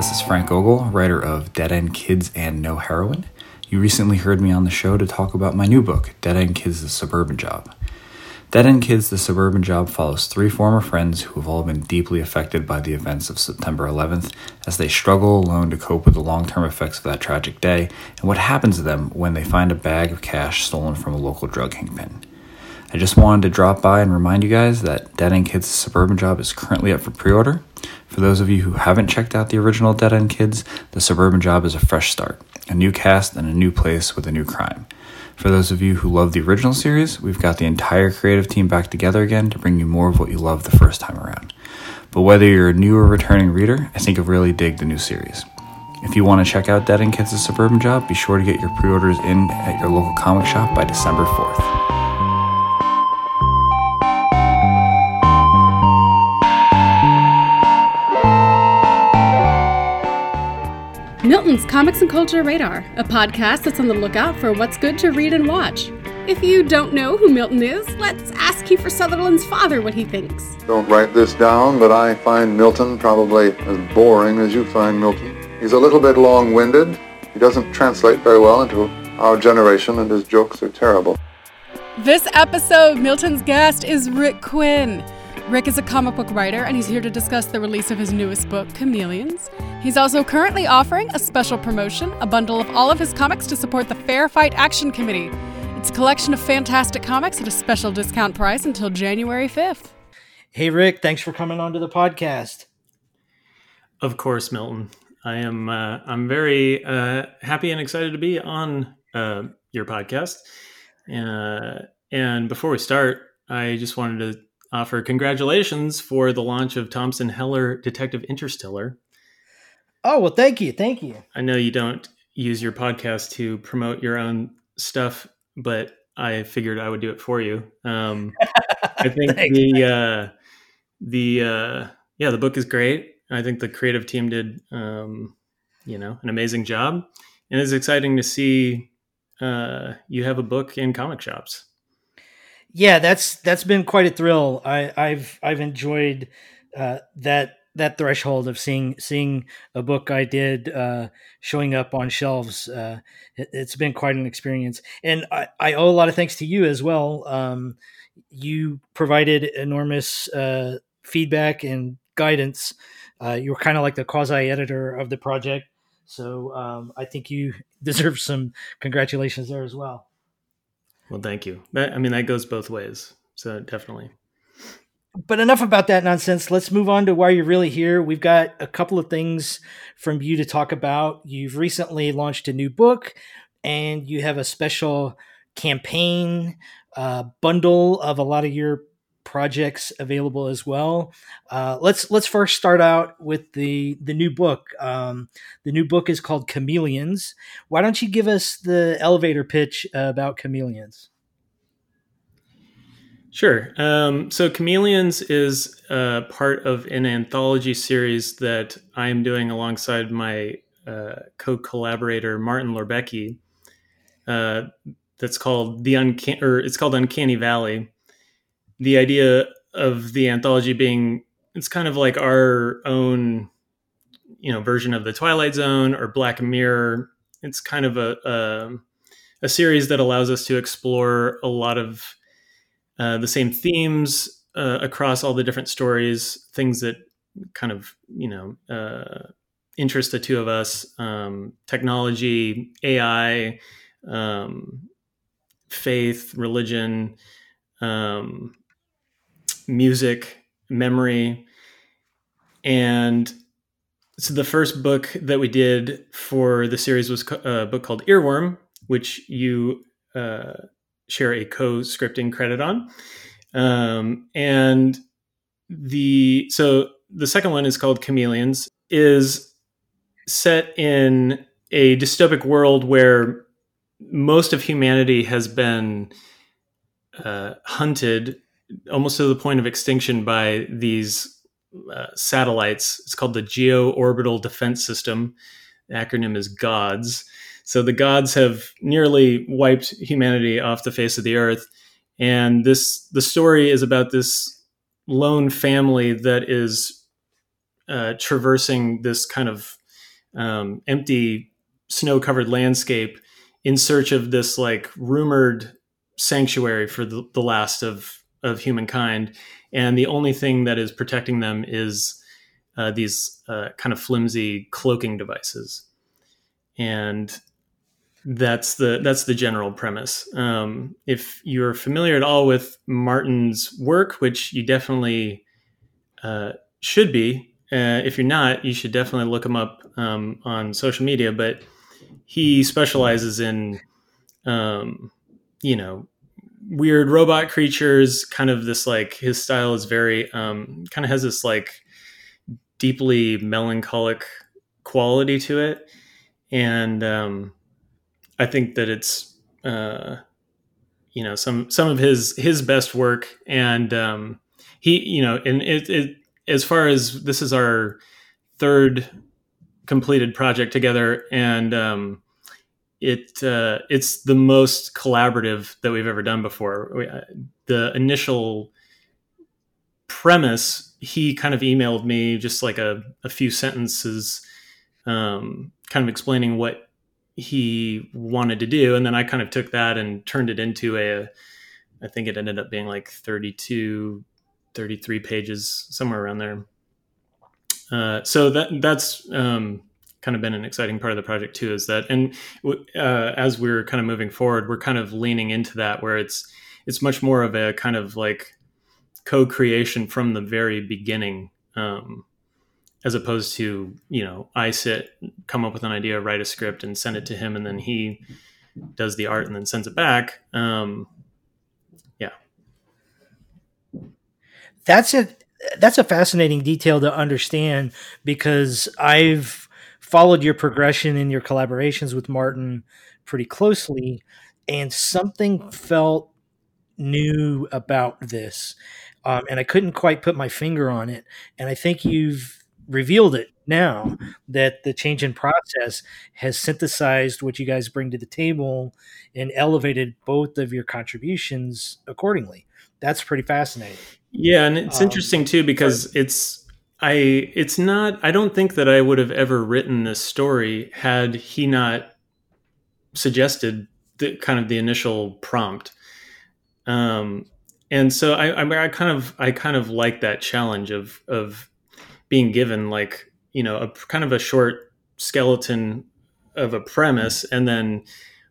This is Frank Gogol, writer of Dead End Kids and No Heroin. You recently heard me on the show to talk about my new book, Dead End Kids The Suburban Job. Dead End Kids The Suburban Job follows three former friends who have all been deeply affected by the events of September 11th as they struggle alone to cope with the long term effects of that tragic day and what happens to them when they find a bag of cash stolen from a local drug kingpin. I just wanted to drop by and remind you guys that Dead End Kids The Suburban Job is currently up for pre order. For those of you who haven't checked out the original Dead End Kids, The Suburban Job is a fresh start, a new cast, and a new place with a new crime. For those of you who love the original series, we've got the entire creative team back together again to bring you more of what you loved the first time around. But whether you're a new or returning reader, I think you'll really dig the new series. If you want to check out Dead End Kids' The Suburban Job, be sure to get your pre orders in at your local comic shop by December 4th. Milton's Comics and Culture Radar, a podcast that's on the lookout for what's good to read and watch. If you don't know who Milton is, let's ask Kiefer Sutherland's father what he thinks. Don't write this down, but I find Milton probably as boring as you find Milton. He's a little bit long-winded. He doesn't translate very well into our generation, and his jokes are terrible. This episode, Milton's guest is Rick Quinn. Rick is a comic book writer, and he's here to discuss the release of his newest book, Chameleons. He's also currently offering a special promotion, a bundle of all of his comics to support the Fair Fight Action Committee. It's a collection of fantastic comics at a special discount price until January 5th. Hey, Rick, thanks for coming on to the podcast. Of course, Milton. I am. Uh, I'm very uh, happy and excited to be on uh, your podcast. Uh, and before we start, I just wanted to offer congratulations for the launch of Thompson Heller Detective Interstellar. Oh well, thank you, thank you. I know you don't use your podcast to promote your own stuff, but I figured I would do it for you. Um, I think the uh, the uh, yeah the book is great. I think the creative team did um, you know an amazing job, and it's exciting to see uh, you have a book in comic shops. Yeah, that's that's been quite a thrill. I, I've I've enjoyed uh, that that threshold of seeing seeing a book I did uh, showing up on shelves. Uh, it, has been quite an experience, and I, I, owe a lot of thanks to you as well. Um, you provided enormous uh, feedback and guidance. Uh, you were kind of like the quasi editor of the project, so um, I think you deserve some congratulations there as well. Well, thank you. I mean, that goes both ways. So definitely. But enough about that nonsense. Let's move on to why you're really here. We've got a couple of things from you to talk about. You've recently launched a new book, and you have a special campaign uh, bundle of a lot of your projects available as well. Uh, let's let's first start out with the the new book. Um, the new book is called Chameleons. Why don't you give us the elevator pitch about Chameleons? Sure. Um, so Chameleons is part of an anthology series that I am doing alongside my uh, co-collaborator Martin Lorbecki. Uh, that's called the Uncan- or it's called Uncanny Valley the idea of the anthology being it's kind of like our own you know version of the twilight zone or black mirror. It's kind of a a, a series that allows us to explore a lot of uh, the same themes uh, across all the different stories things that kind of you know uh, interest the two of us um, technology ai um, faith religion um, music, memory. And so the first book that we did for the series was a book called Earworm, which you uh, share a co-scripting credit on. Um, and the so the second one is called Chameleons, is set in a dystopic world where most of humanity has been uh, hunted almost to the point of extinction by these uh, satellites. It's called the Geo Orbital Defense System. The acronym is GODS. So the gods have nearly wiped humanity off the face of the earth. And this the story is about this lone family that is uh, traversing this kind of um, empty snow covered landscape in search of this like rumored sanctuary for the, the last of of humankind. And the only thing that is protecting them is uh, these uh, kind of flimsy cloaking devices. And that's the that's the general premise. Um, if you're familiar at all with martin's work which you definitely uh, should be uh, if you're not, you should definitely look him up um, on social media. But he specializes in, um, you know, weird robot creatures. Kind of this like his style is very um, kind of has this like deeply melancholic quality to it, and um, I think that it's uh, you know some some of his his best work, and um, he you know and it, it as far as this is our third completed project together, and um, it uh, it's the most collaborative that we've ever done before. We, uh, the initial premise, he kind of emailed me just like a, a few sentences, um, kind of explaining what he wanted to do, and then I kind of took that and turned it into a. I think it ended up being like 32 33 pages, somewhere around there. Uh, so that that's um, kind of been an exciting part of the project too. Is that and uh, as we're kind of moving forward, we're kind of leaning into that where it's it's much more of a kind of like co-creation from the very beginning, um, as opposed to you know I sit, come up with an idea, write a script, and send it to him, and then he does the art and then sends it back. Um, yeah that's a that's a fascinating detail to understand because I've followed your progression in your collaborations with Martin pretty closely, and something felt new about this, um, and I couldn't quite put my finger on it. And I think you've revealed it now that the change in process has synthesized what you guys bring to the table and elevated both of your contributions accordingly. That's pretty fascinating. Yeah, and it's um, interesting too because it's I it's not I don't think that I would have ever written this story had he not suggested the kind of the initial prompt. Um and so I, I, kind of I kind of like that challenge of of being given like you know a kind of a short skeleton of a premise and then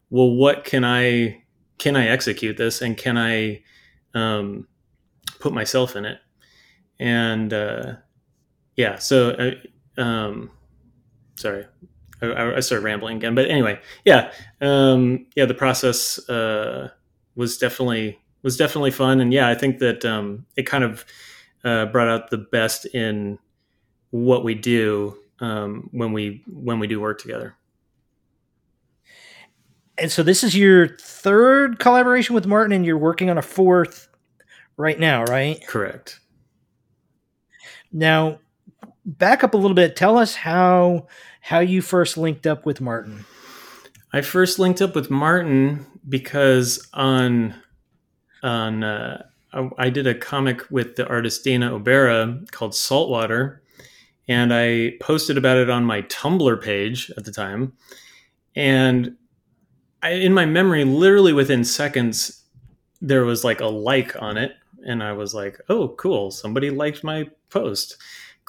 well what can I can I execute this and can I um put myself in it. And uh, yeah, so uh, um, sorry, I, I, started rambling again. But anyway, yeah, um, yeah, the process uh, was definitely was definitely fun, and yeah, I think that um, it kind of uh, brought out the best in what we do um, when we when we do work together. And so this is your third collaboration with Martin, and you're working on a fourth right now, right? Correct. Now, back up a little bit. Tell us how how you first linked up with Martin. I first linked up with Martin because on on uh, I did a comic with the artist Dana Obera called Saltwater, and I posted about it on my Tumblr page at the time. And I, in my memory, literally within seconds, there was like a like on it, and I was like, "Oh, cool! Somebody liked my post."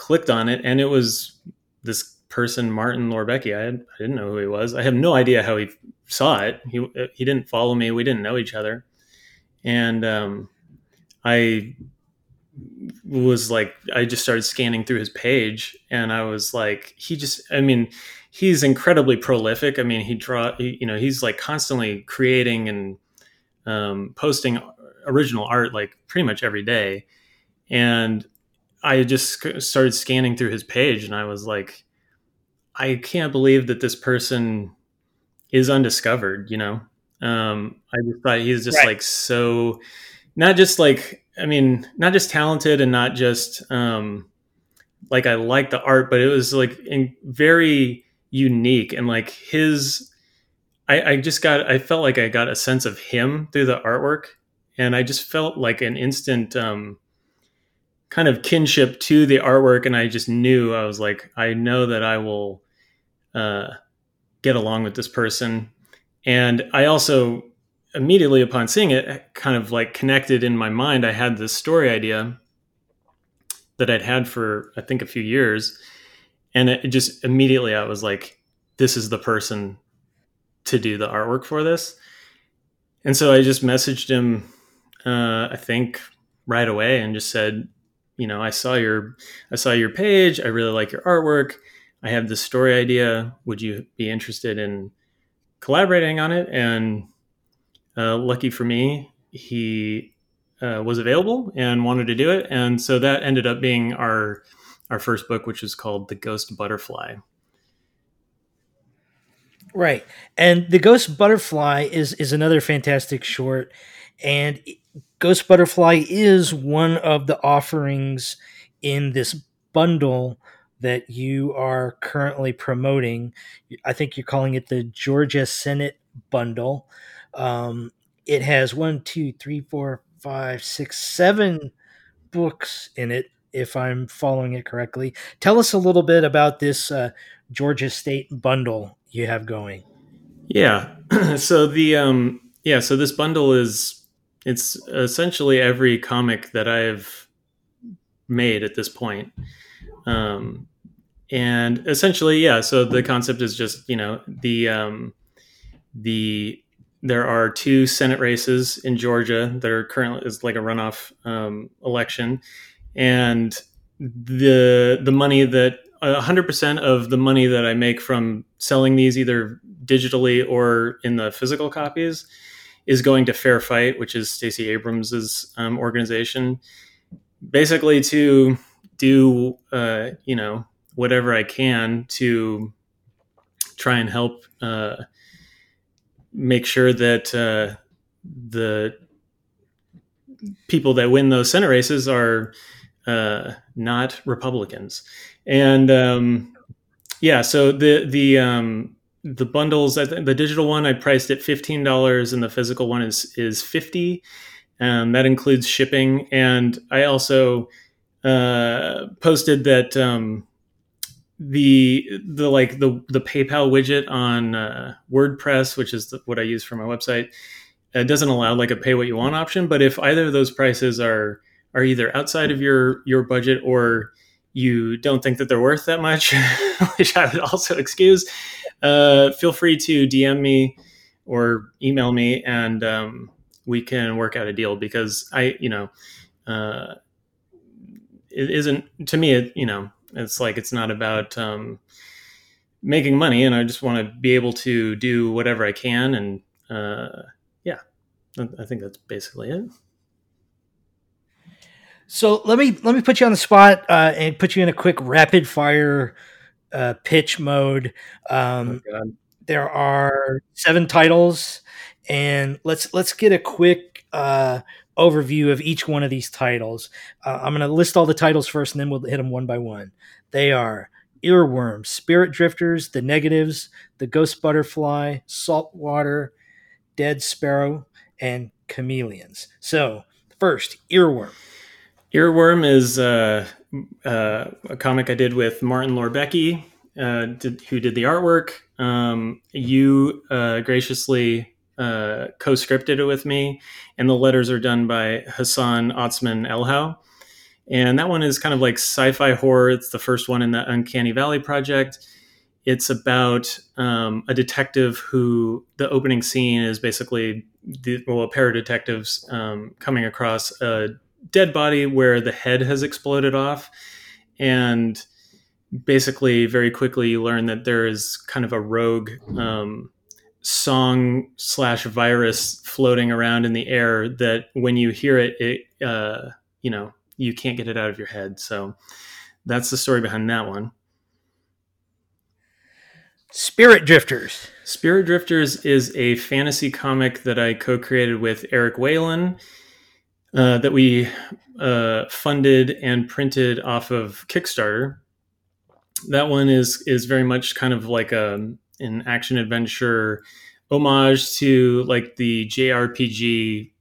Clicked on it, and it was this person, Martin Lorbecki. I, I didn't know who he was. I have no idea how he saw it. He he didn't follow me. We didn't know each other, and um, I was like I just started scanning through his page and I was like he just I mean he's incredibly prolific I mean he draw he, you know he's like constantly creating and um, posting original art like pretty much every day and I just started scanning through his page and I was like I can't believe that this person is undiscovered you know um, I just thought he's just right. like so not just like I mean, not just talented and not just um, like I like the art, but it was like in, very unique and like his. I, I just got. I felt like I got a sense of him through the artwork, and I just felt like an instant um, kind of kinship to the artwork, and I just knew I was like, I know that I will uh, get along with this person, and I also immediately upon seeing it, kind of like connected in my mind. I had this story idea that I'd had for I think a few years, and it just immediately I was like, "This is the person to do the artwork for this." And so I just messaged him, uh, I think right away, and just said, "You know, I saw your I saw your page. I really like your artwork. I have this story idea. Would you be interested in?" collaborating on it and uh, lucky for me, he uh, was available and wanted to do it, and so that ended up being our our first book, which is called The Ghost Butterfly. Right, and the Ghost Butterfly is is another fantastic short, and Ghost Butterfly is one of the offerings in this bundle that you are currently promoting. I think you're calling it the Georgia Senate bundle. Um, it has one, two, three, four, five, six, seven books in it, if I'm following it correctly. Tell us a little bit about this uh, Georgia State bundle you have going. Yeah. so the um, yeah, so this bundle is it's essentially every comic that I've made at this point. Um, and essentially, yeah. So the concept is just you know the um, the there are two Senate races in Georgia that are currently is like a runoff um, election, and the the money that hundred percent of the money that I make from selling these either digitally or in the physical copies is going to Fair Fight, which is Stacey Abrams's um, organization, basically to do uh, you know whatever I can to try and help. Uh, make sure that uh, the people that win those Senate races are uh, not Republicans. And um, yeah, so the the um, the bundles, the digital one, I priced at fifteen dollars, and the physical one is is fifty. Um, that includes shipping, and I also uh, posted that um, the the like the the PayPal widget on uh, WordPress, which is the, what I use for my website, it doesn't allow like a pay what you want option. But if either of those prices are are either outside of your your budget or you don't think that they're worth that much, which I would also excuse, uh, feel free to DM me or email me, and um, we can work out a deal because I, you know, uh, it isn't to me. It, you know, it's like it's not about um, making money, and I just want to be able to do whatever I can. And uh, yeah, I think that's basically it. So let me let me put you on the spot uh, and put you in a quick rapid fire uh, pitch mode. Um, oh there are seven titles, and let's let's get a quick uh, overview of each one of these titles. Uh, I'm going to list all the titles first, and then we'll hit them one by one. They are Earworm, Spirit Drifters, The Negatives, The Ghost Butterfly, Saltwater, Dead Sparrow, and Chameleons. So, first, Earworm. Earworm is uh, uh, a comic I did with Martin Lorbecki, uh, did, who did the artwork. Um, you uh, graciously uh, co-scripted it with me, and the letters are done by Hassan Otsmane-Elhaou. And that one is kind of like sci-fi horror. It's the first one in the Uncanny Valley project. It's about um, a detective who the opening scene is basically the, well, a pair of detectives um, coming across a dead body where the head has exploded off, and basically very quickly you learn that there is kind of a rogue um, song slash virus floating around in the air that when you hear it, it uh, you know you can't get it out of your head. So that's the story behind that one. Spirit Drifters. Spirit Drifters is a fantasy comic that I co-created with Eric Whalen uh, that we uh, funded and printed off of Kickstarter. That one is is very much kind of like a an action adventure homage to like the JRPG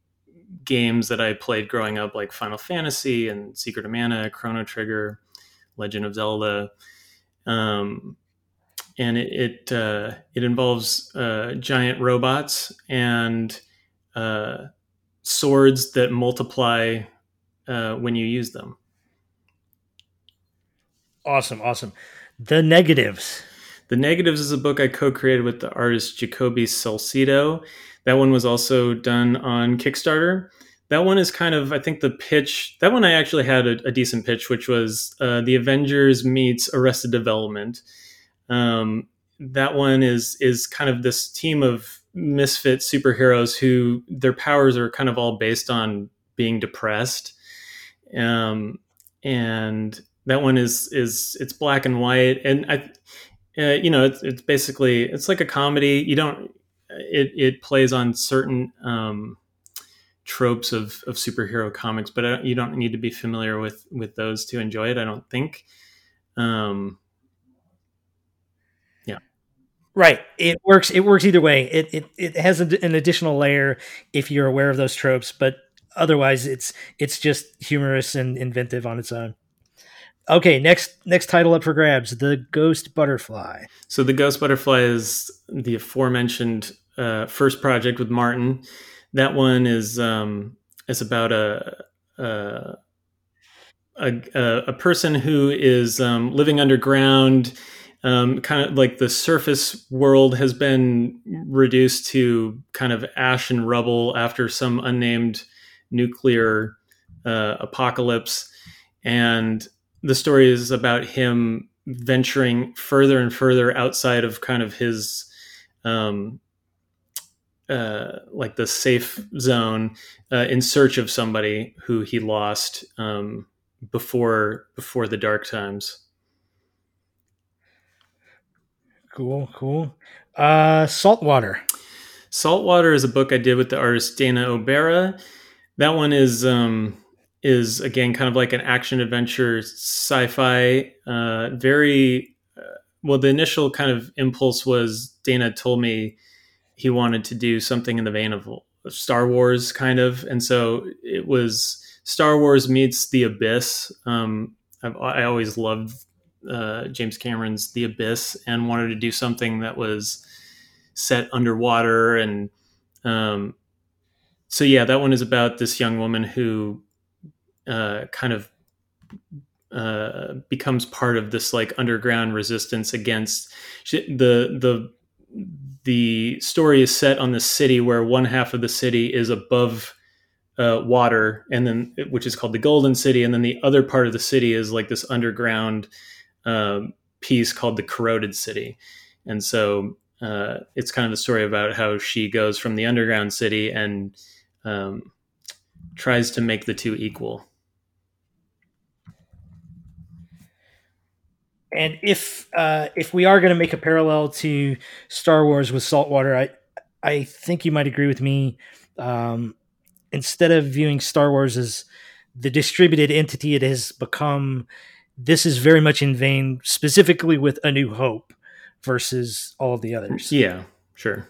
games that I played growing up, like Final Fantasy and Secret of Mana, Chrono Trigger, Legend of Zelda. Um, and it it, uh, it involves uh, giant robots and uh, swords that multiply uh, when you use them. Awesome, awesome. The negatives. The negatives is a book I co-created with the artist Jacoby Salcido. That one was also done on Kickstarter. That one is kind of, I think, the pitch. That one I actually had a, a decent pitch, which was uh, the Avengers meets Arrested Development. Um, that one is is kind of this team of misfit superheroes who their powers are kind of all based on being depressed. Um, and that one is is it's black and white, and I, uh, you know, it's it's basically it's like a comedy. You don't it it plays on certain um, tropes of of superhero comics, but you don't need to be familiar with with those to enjoy it. I don't think. Um, Right. It works. It works either way. It it, it has an additional layer if you're aware of those tropes, but otherwise, it's it's just humorous and inventive on its own. Okay, next next title up for grabs: the Ghost Butterfly. So the Ghost Butterfly is the aforementioned uh, first project with Martin. That one is um, is about a, a a, a person who is um, living underground um, kind of like the surface world has been reduced to kind of ash and rubble after some unnamed nuclear uh, apocalypse. And the story is about him venturing further and further outside of kind of his um, uh, like the safe zone uh, in search of somebody who he lost um, before before the dark times. Cool, cool. Uh, Saltwater. Saltwater is a book I did with the artist Dana Obera. That one is um, is again kind of like an action adventure sci-fi. Uh, very uh, well. The initial kind of impulse was Dana told me he wanted to do something in the vein of Star Wars, kind of, and so it was Star Wars meets The Abyss. Um, I've, I always loved uh, James Cameron's The Abyss and wanted to do something that was set underwater. And um, so, yeah, that one is about this young woman who uh, kind of uh, becomes part of this like underground resistance against she, the the the story is set on the city where one half of the city is above uh, water and then which is called the golden city and then the other part of the city is like this underground um, piece called The Corroded City. And so uh, it's kind of the story about how she goes from the underground city and um, tries to make the two equal. And if uh, if we are going to make a parallel to Star Wars with Saltwater, I I think you might agree with me. Um, instead of viewing Star Wars as the distributed entity it has become, this is very much in vain, specifically with A New Hope versus all the others. Yeah, sure.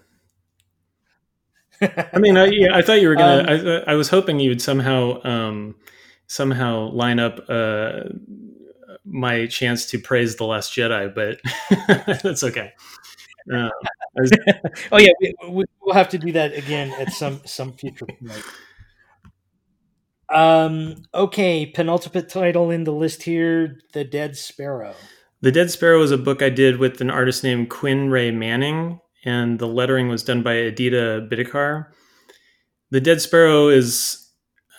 I mean, I, yeah, I thought you were gonna. Um, I, I, was hoping you would somehow, um, somehow line up uh, my chance to praise the Last Jedi, but that's okay. Uh, was, oh yeah, we, will have to do that again at some some future point. Um, okay, penultimate title in the list here The Dead Sparrow. The Dead Sparrow is a book I did with an artist named Quinn Ray Manning, and the lettering was done by Aditya Bidikar. The Dead Sparrow is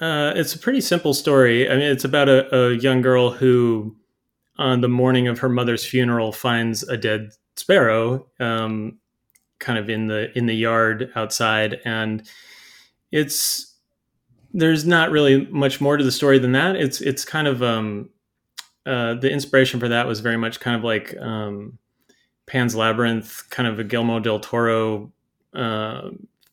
uh, it's a pretty simple story. I mean, it's about a, a, young girl who, on the morning of her mother's funeral, finds a dead sparrow, um, kind of in the in the yard outside, and it's there's not really much more to the story than that. It's it's kind of um, uh, the inspiration for that was very much kind of like um, Pan's Labyrinth, kind of a Guillermo del Toro uh,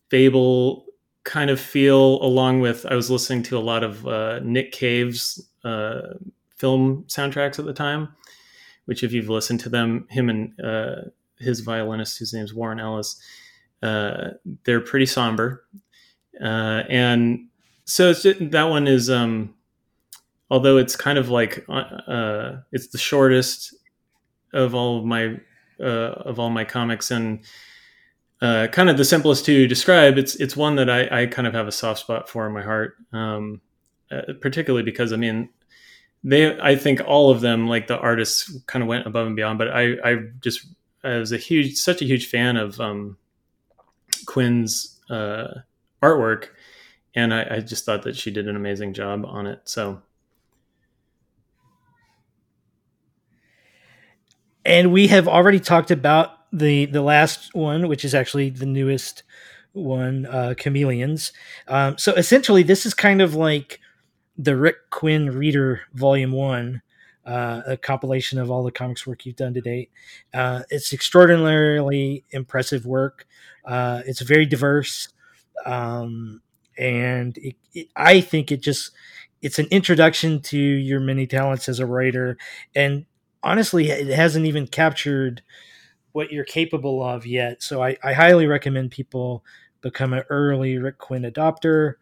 fable kind of feel along with i was listening to a lot of uh, nick cave's uh, film soundtracks at the time which if you've listened to them him and uh, his violinist whose name is warren ellis uh, they're pretty somber and so just, that one is um, although it's kind of like uh, it's the shortest of all of my of all my comics and uh, kind of the simplest to describe. It's it's one that I, I kind of have a soft spot for in my heart, um, uh, particularly because I mean, they I think all of them like the artists kind of went above and beyond. But I I just I was a huge such a huge fan of um, Quinn's uh, artwork, and I, I just thought that she did an amazing job on it. So. And we have already talked about the the last one, which is actually the newest one, uh, Chameleons. Um, so essentially, this is kind of like the Rick Quinn Reader Volume One, uh, a compilation of all the comics work you've done to date. Uh, it's extraordinarily impressive work. Uh, it's very diverse, um, and it, it, I think it just it's an introduction to your many talents as a writer, and honestly, it hasn't even captured what you're capable of yet. So I, I highly recommend people become an early Rick Quinn adopter.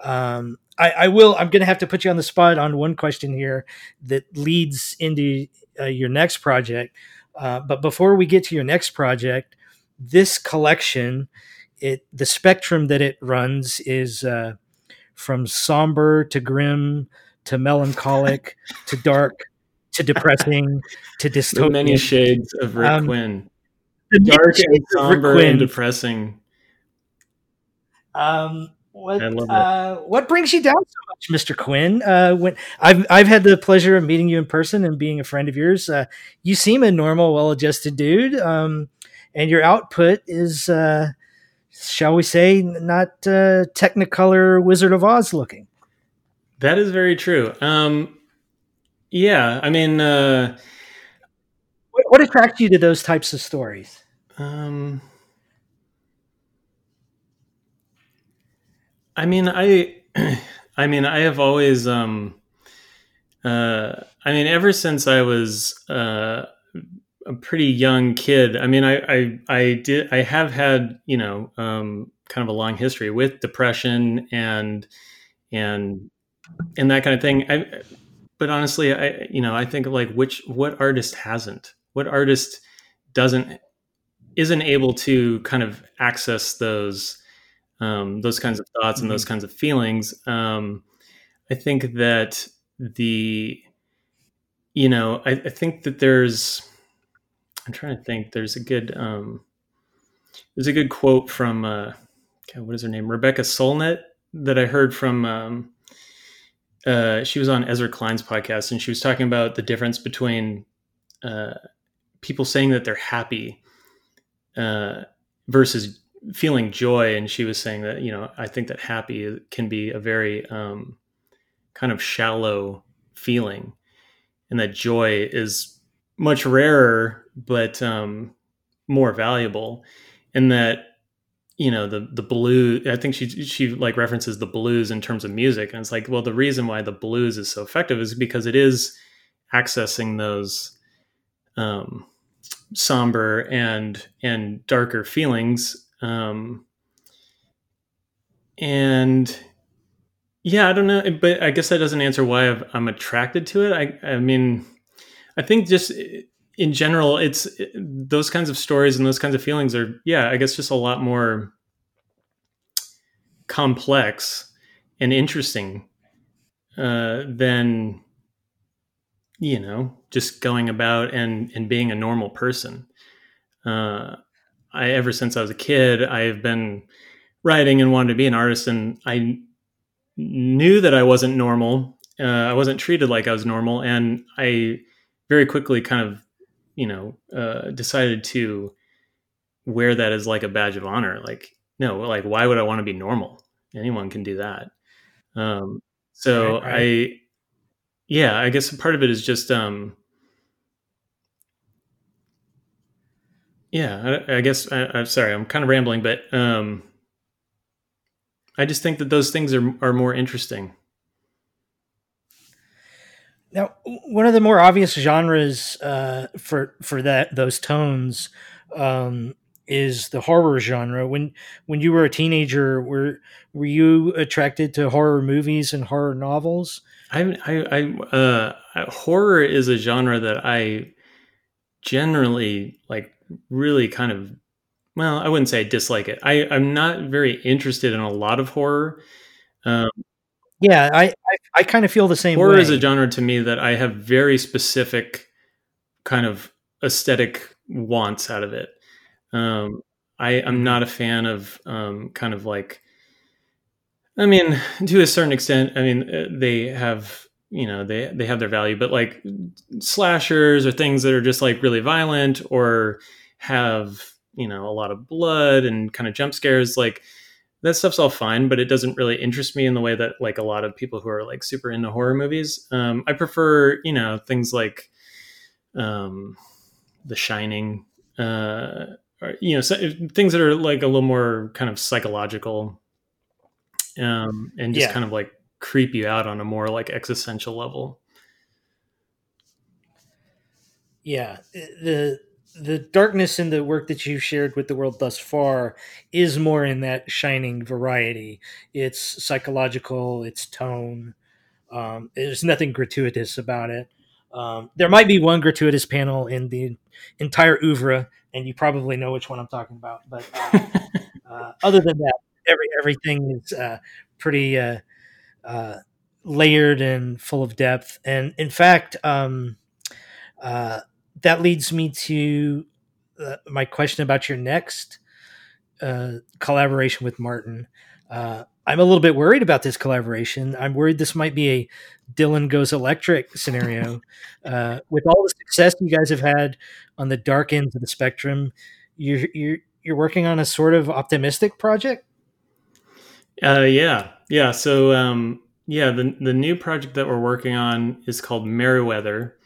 Um, I, I, will. I'm going to have to put you on the spot on one question here that leads into uh, your next project. Uh, but before we get to your next project, this collection, it the spectrum that it runs is uh, from somber to grim to melancholic to dark to depressing to dystopian. many shades of Rick um, Quinn dark and somber and depressing. Um, what uh, what brings you down so much, Mr. Quinn? Uh, when I've I've had the pleasure of meeting you in person and being a friend of yours. Uh, you seem a normal, well-adjusted dude, um, and your output is, uh, shall we say, not uh, Technicolor Wizard of Oz looking. That is very true. Um, yeah, I mean, uh, what, what attracts you to those types of stories? Um, I mean, I, I mean, I have always, um, uh, I mean, ever since I was uh, a pretty young kid. I mean, I, I, I did, I have had, you know, um, kind of a long history with depression and, and, and that kind of thing. I, but honestly, I, you know, I think like which, what artist hasn't? What artist doesn't isn't able to kind of access those um, those kinds of thoughts mm-hmm. and those mm-hmm. kinds of feelings, um, I think that the you know I, I, think that there's I'm trying to think there's a good um, there's a good quote from uh, what is her name Rebecca Solnit that I heard from um, uh, she was on Ezra Klein's podcast and she was talking about the difference between uh, people saying that they're happy uh, versus feeling joy. And she was saying that, you know, I think that happy can be a very um, kind of shallow feeling, and that joy is much rarer, but um, more valuable. in that, you know, the the blues. I think she she like references the blues in terms of music, and it's like, well, the reason why the blues is so effective is because it is accessing those um, somber and and darker feelings um and yeah i don't know but i guess that doesn't answer why i am attracted to it i i mean i think just in general it's those kinds of stories and those kinds of feelings are yeah i guess just a lot more complex and interesting uh, than you know, just going about and and being a normal person. Uh, I ever since I was a kid, I have been writing and wanted to be an artist, and I knew that I wasn't normal. Uh, I wasn't treated like I was normal, and I very quickly kind of, you know, uh, decided to wear that as like a badge of honor. Like, no, like why would I want to be normal? Anyone can do that. Um, so right, right. I, yeah, I guess part of it is just, um, yeah, I, I guess I, am sorry, I'm kind of rambling, but um, I just think that those things are are more interesting. Now, one of the more obvious genres uh, for for that those tones um, is the horror genre. When when you were a teenager, were were you attracted to horror movies and horror novels? I, I, I uh, horror is a genre that I generally like. Really, kind of well, I wouldn't say I dislike it. I, I'm not very interested in a lot of horror. Um, yeah, I, I, I kind of feel the same. Horror way. is a genre to me that I have very specific kind of aesthetic wants out of it. Um, I am mm-hmm. not a fan of um, kind of like. I mean, to a certain extent, I mean uh, they have you know they they have their value, but like slashers or things that are just like really violent or have you know a lot of blood and kind of jump scares like that stuff's all fine but it doesn't really interest me in the way that like a lot of people who are like super into horror movies. Um, i prefer you know things like um, the shining uh, or, you know so, things that are like a little more kind of psychological um, and just yeah. kind of like creep you out on a more like existential level. Yeah. The the darkness in the work that you've shared with the world thus far is more in that shining variety. It's psychological, it's tone. Um, there's nothing gratuitous about it. Um, there might be one gratuitous panel in the entire oeuvre, and you probably know which one I'm talking about. But uh, uh, other than that, every everything is uh, pretty uh, uh, layered and full of depth. And in fact, um, uh, that leads me to uh, my question about your next uh, collaboration with Martin. Uh, I'm a little bit worried about this collaboration. I'm worried this might be a Dylan goes electric scenario. Uh, with all the success you guys have had on the dark ends of the spectrum, you're you're you're working on a sort of optimistic project. Uh, yeah, yeah. So um, yeah, the the new project that we're working on is called Meriwether,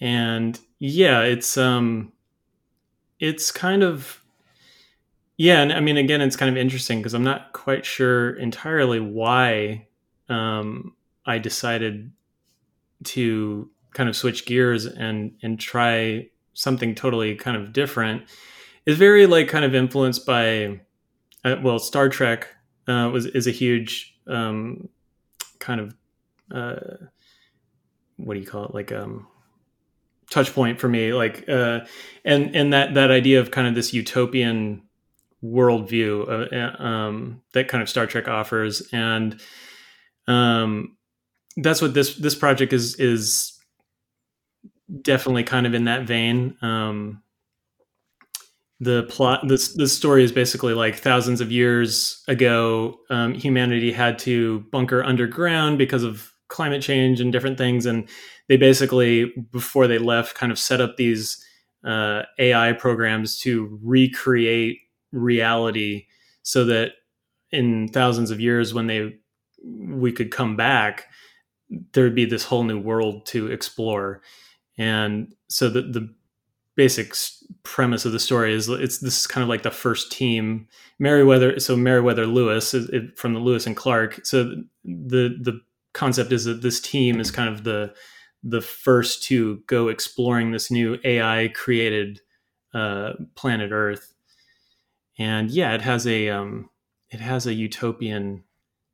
and yeah, it's um, it's kind of yeah, and I mean, again, it's kind of interesting because I'm not quite sure entirely why um, I decided to kind of switch gears and and try something totally kind of different. It's very like kind of influenced by uh, well, Star Trek uh, was is a huge um, kind of uh, what do you call it like um, touch point for me like uh and and that that idea of kind of this utopian worldview uh, um that kind of star trek offers. And um that's what this this project is is definitely kind of in that vein. Um the plot this this story is basically like thousands of years ago um, humanity had to bunker underground because of climate change and different things. And they basically before they left kind of set up these uh, AI programs to recreate reality so that in thousands of years when they we could come back there'd be this whole new world to explore. And so the the basic premise of the story is it's this is kind of like the first team Meriwether so Meriwether Lewis is, it, from the Lewis and Clark. So the the concept is that this team is kind of the the first to go exploring this new AI created uh, planet Earth. And yeah, it has a um, it has a utopian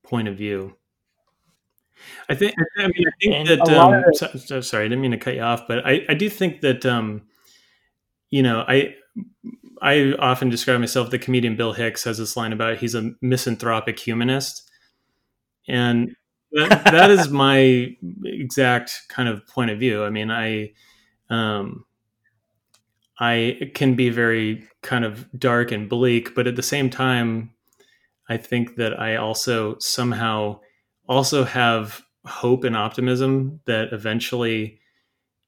point of view. I think. I mean, I think and that. Um, of- so, so, sorry, I didn't mean to cut you off, but I, I do think that um, you know, I I often describe myself. The comedian Bill Hicks has this line about he's a misanthropic humanist, and that, that is my exact kind of point of view. I mean, I, um, I can be very kind of dark and bleak, but at the same time, I think that I also somehow also have hope and optimism that eventually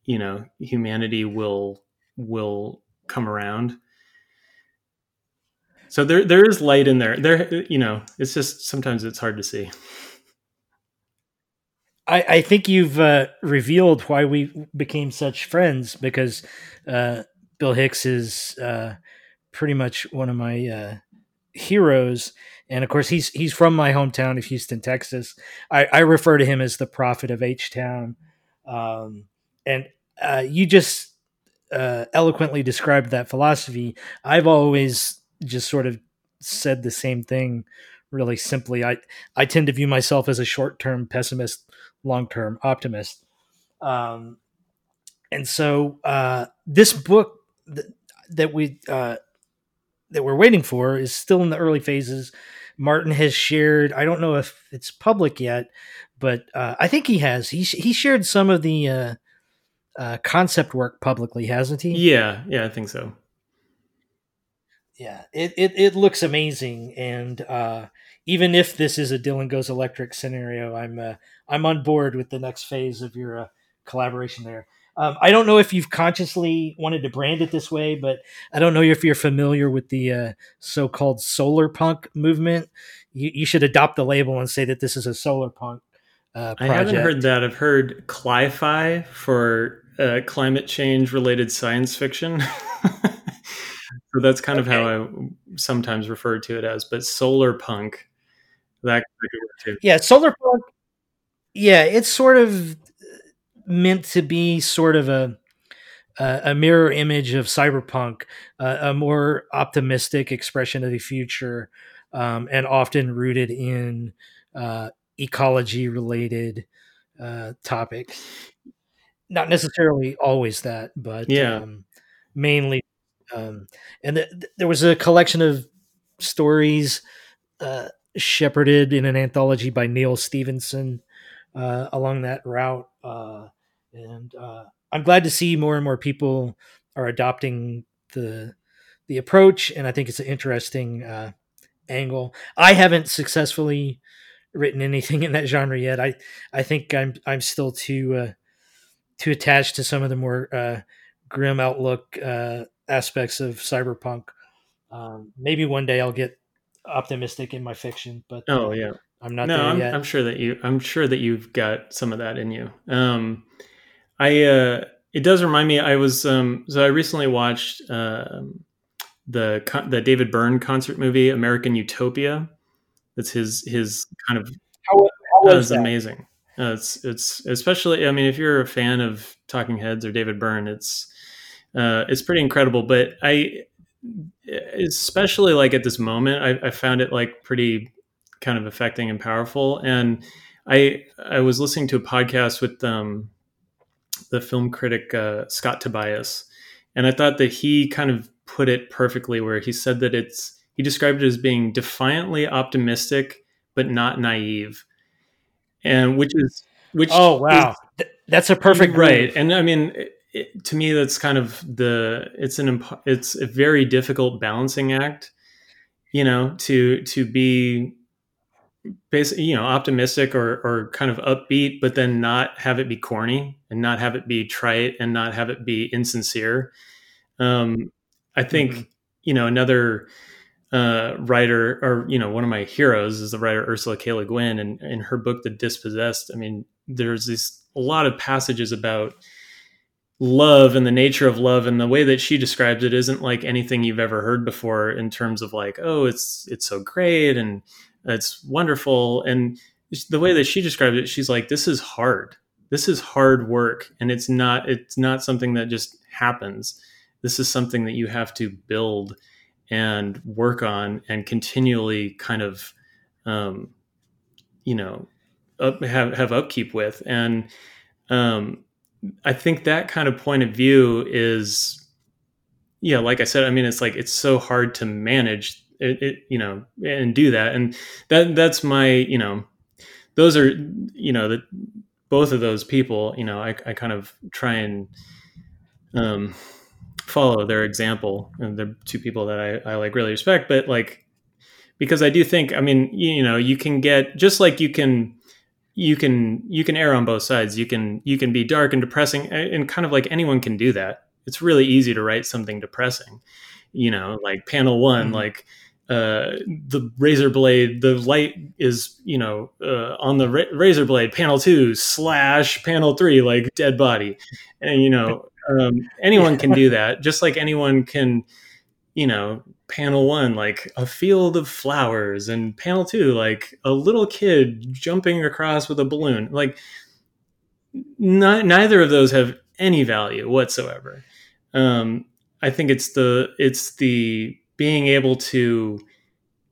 you know humanity will will come around. So there there is light in there. There you know it's just sometimes it's hard to see I, I think you've uh, revealed why we became such friends because uh, Bill Hicks is uh, pretty much one of my uh, heroes, and of course he's he's from my hometown of Houston, Texas. I, I refer to him as the prophet of H Town, um, and uh, you just uh, eloquently described that philosophy. I've always just sort of said the same thing, really simply. I I tend to view myself as a short term pessimist, long term optimist. Um, and so uh, this book th- that we uh, that we're waiting for is still in the early phases. Martin has shared. I don't know if it's public yet, but uh, I think he has. He he shared some of the uh, uh, concept work publicly, hasn't he? Yeah, yeah, I think so. Yeah, it it, it looks amazing, and uh, even if this is a Dylan goes electric scenario, I'm uh, I'm on board with the next phase of your uh, collaboration there. Um, I don't know if you've consciously wanted to brand it this way, but I don't know if you're familiar with the uh, so-called solar punk movement. You, you, should adopt the label and say that this is a solar punk. Uh, I haven't heard that. I've heard cli-fi for uh, climate change related science fiction. so that's kind okay. of how I sometimes refer to it as. But solar punk, that yeah, solar punk. Yeah, it's sort of meant to be sort of a a mirror image of cyberpunk, uh, a more optimistic expression of the future, um, and often rooted in uh, ecology related uh, topics. Not necessarily always that, but yeah, um, mainly. Um, and th- there was a collection of stories uh, shepherded in an anthology by Neal Stephenson uh, along that route. Uh, and uh, I'm glad to see more and more people are adopting the the approach, and I think it's an interesting uh, angle. I haven't successfully written anything in that genre yet. I I think I'm I'm still too uh, too attached to some of the more uh, grim outlook aspects of cyberpunk. Um, maybe one day I'll get optimistic in my fiction, but oh uh, yeah, I'm not no, there I'm, yet. I'm sure that you I'm sure that you've got some of that in you. Um, I uh, it does remind me. I was um, so I recently watched uh, the the David Byrne concert movie American Utopia. That's his his kind of how, how was that? amazing. Uh, it's it's especially I mean if you're a fan of Talking Heads or David Byrne, it's uh, it's pretty incredible. But I especially like at this moment, I, I found it like pretty kind of affecting and powerful. And I I was listening to a podcast with um, the film critic uh, Scott Tobias, and I thought that he kind of put it perfectly, where he said that it's he described it as being defiantly optimistic but not naive, and which is which. Oh wow, is, that's a perfect right. Move. And I mean, it, to me, that's kind of the it's an it's a very difficult balancing act, you know, to to be basically you know optimistic or or kind of upbeat but then not have it be corny and not have it be trite and not have it be insincere um i think mm-hmm. you know another uh writer or you know one of my heroes is the writer ursula k le guin and in her book the dispossessed i mean there's this a lot of passages about love and the nature of love and the way that she describes it isn't like anything you've ever heard before in terms of like oh it's it's so great and it's wonderful. And the way that she describes it, she's like, this is hard. This is hard work. And it's not, it's not something that just happens. This is something that you have to build and work on and continually kind of, um, you know, up, have, have upkeep with. And, um, I think that kind of point of view is, yeah, like I said, I mean, it's like, it's so hard to manage it, it, you know and do that. And that that's my you know those are you know that both of those people you know I, I kind of try and um, follow their example. And they're two people that I, I like really respect. But like because I do think I mean you, you know you can get just like you can you can you can err on both sides. You can you can be dark and depressing, and kind of like anyone can do that. It's really easy to write something depressing, you know, like panel one, mm-hmm. like uh, the razor blade, the light is you know uh, on the ra- razor blade. Panel two slash panel three, like dead body, and you know um, anyone can do that, just like anyone can, you know, panel one like a field of flowers and panel two like a little kid jumping across with a balloon. Like not, neither of those have any value whatsoever. Um, i think it's the it's the being able to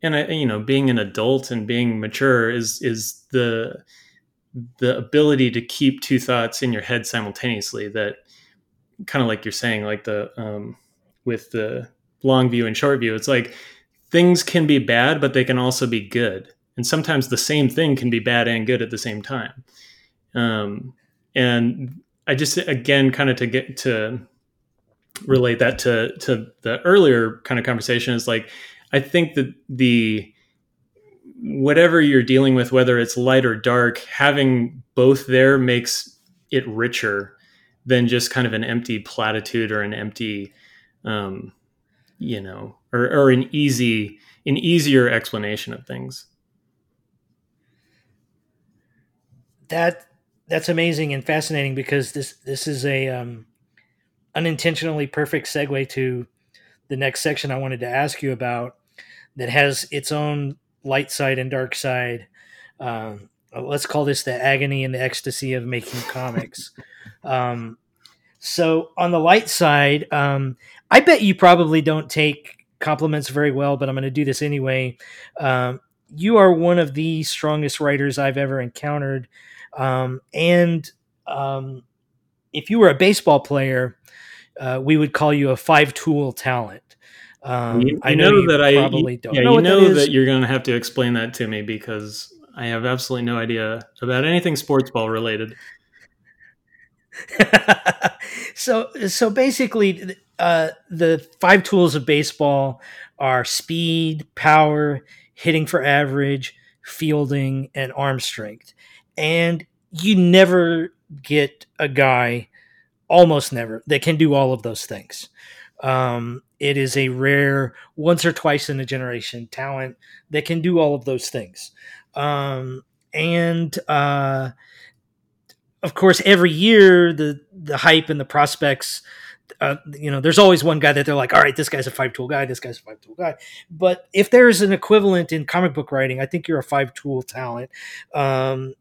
and I, you know being an adult and being mature is is the the ability to keep two thoughts in your head simultaneously that kind of like you're saying like the um, with the long view and short view. It's like things can be bad, but they can also be good. And sometimes the same thing can be bad and good at the same time. Um, and I just, again, kind of to get to relate that to, to the earlier kind of conversation is like, I think that the, whatever you're dealing with, whether it's light or dark, having both there makes it richer than just kind of an empty platitude or an empty, um, you know, or, or an easy, an easier explanation of things. That that's amazing and fascinating because this this is a um, unintentionally perfect segue to the next section I wanted to ask you about that has its own light side and dark side. Um, let's call this the agony and the ecstasy of making comics. Um, so on the light side, um, I bet you probably don't take compliments very well, but I'm going to do this anyway. Um, you are one of the strongest writers I've ever encountered. Um, and um, if you were a baseball player, uh, we would call you a five tool talent. Um, you, you I know, know that I probably don't. Yeah, know you know that, that you're going to have to explain that to me because I have absolutely no idea about anything sports ball related. so so basically uh, the five tools of baseball are speed, power, hitting for average, fielding, and arm strength. And you never get a guy, almost never, that can do all of those things. Um, it is a rare, once or twice in a generation talent that can do all of those things. Um, and uh, of course, every year the the hype and the prospects uh, you know, there's always one guy that they're like, all right, this guy's a five tool guy, this guy's a five tool guy. But if there's an equivalent in comic book writing, I think you're a five tool talent. Um,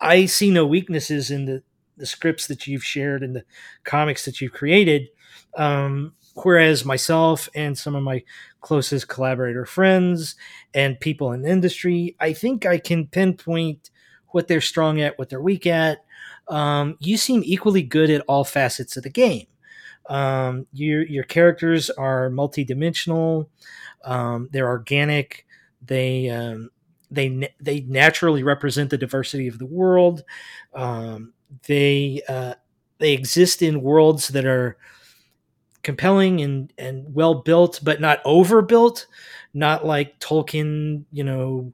I see no weaknesses in the, the scripts that you've shared and the comics that you've created. Um, whereas myself and some of my closest collaborator friends and people in industry, I think I can pinpoint what they're strong at, what they're weak at. Um, you seem equally good at all facets of the game. Um, your your characters are multidimensional. Um, they're organic. They um, they they naturally represent the diversity of the world. Um, they uh, they exist in worlds that are compelling and and well built, but not overbuilt. Not like Tolkien, you know,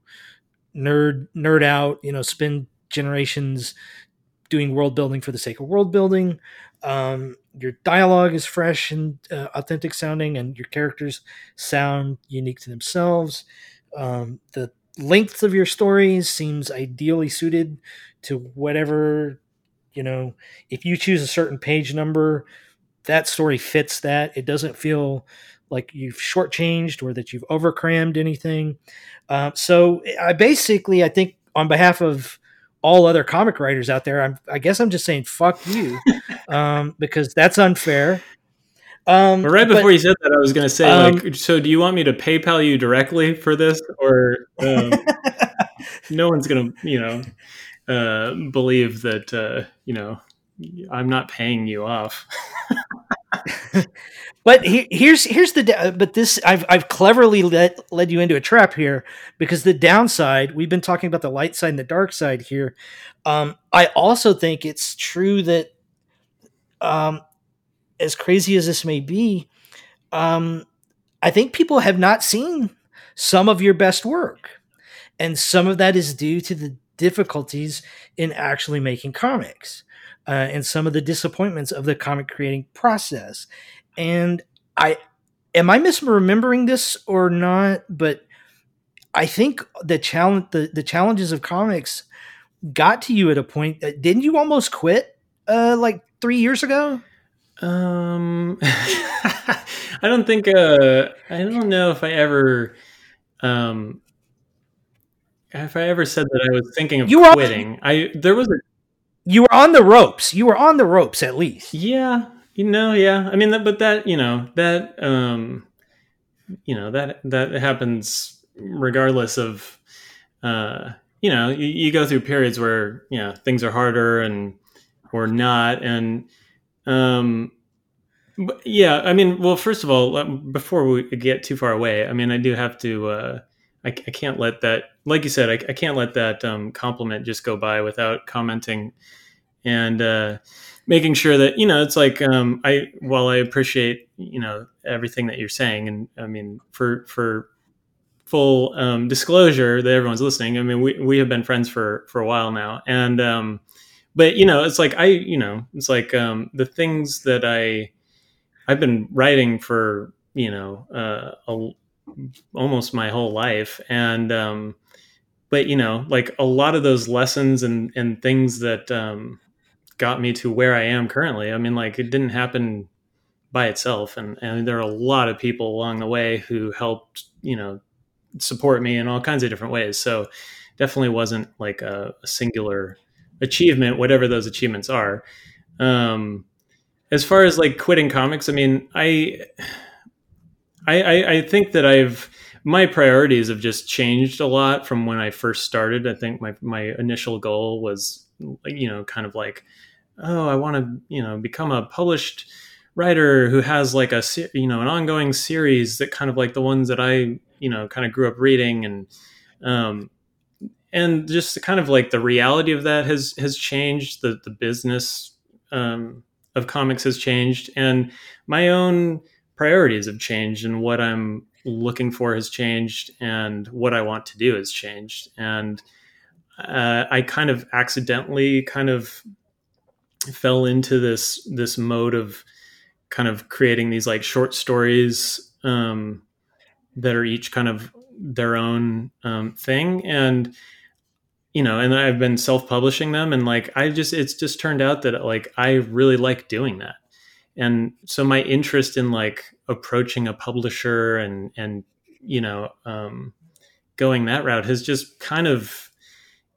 nerd nerd out, you know, spend generations doing world building for the sake of world building. Um, your dialogue is fresh and uh, authentic sounding, and your characters sound unique to themselves. Um, the length of your stories seems ideally suited to whatever you know. If you choose a certain page number, that story fits that. It doesn't feel like you've shortchanged or that you've overcrammed anything. Uh, so I basically, I think, on behalf of all other comic writers out there, I'm, I guess I'm just saying fuck you, um, because that's unfair. Um, but right before but, you said that, I was going to say, um, like, so do you want me to PayPal you directly for this, or um, no one's going to, you know, uh, believe that, uh, you know, I'm not paying you off. but he, here's here's the but this I've I've cleverly led led you into a trap here because the downside we've been talking about the light side and the dark side here. Um, I also think it's true that, um, as crazy as this may be, um, I think people have not seen some of your best work, and some of that is due to the difficulties in actually making comics uh, and some of the disappointments of the comic creating process. And I am I misremembering this or not? But I think the challenge the, the challenges of comics got to you at a point that didn't you almost quit uh, like three years ago? Um, I don't think. Uh, I don't know if I ever. Um, if I ever said that I was thinking of You quitting, I there was a You were on the ropes. You were on the ropes at least. yeah, you know, yeah. I mean, but that you know that um, you know that that happens regardless of uh, you know you, you go through periods where you know things are harder and or not and um yeah i mean well first of all before we get too far away i mean i do have to uh i, I can't let that like you said I, I can't let that um compliment just go by without commenting and uh making sure that you know it's like um i while i appreciate you know everything that you're saying and i mean for for full um, disclosure that everyone's listening i mean we, we have been friends for for a while now and um but you know it's like i you know it's like um the things that i i've been writing for you know uh a, almost my whole life and um but you know like a lot of those lessons and and things that um got me to where i am currently i mean like it didn't happen by itself. And and there are a lot of people along the way who helped you know support me in all kinds of different ways. So definitely wasn't like a, a singular achievement whatever those achievements are. Um as far as like quitting comics i mean i i i, I think that i've my priorities have just changed a lot from when i first started. I think my my initial goal was you know kind of like oh i want to you know become a published writer who has like a you know an ongoing series that kind of like the ones that i you know kind of grew up reading. And um and just kind of like the reality of that has has changed. The the business um of comics has changed. And my own priorities have changed and what i'm looking for has changed and what i want to do has changed. And uh, i kind of accidentally kind of fell into this this mode of kind of creating these like short stories um, that are each kind of their own um, thing. And you know and i've been self-publishing them and like i just it's just turned out that like i really like doing that and so my interest in like approaching a publisher and and you know um, going that route has just kind of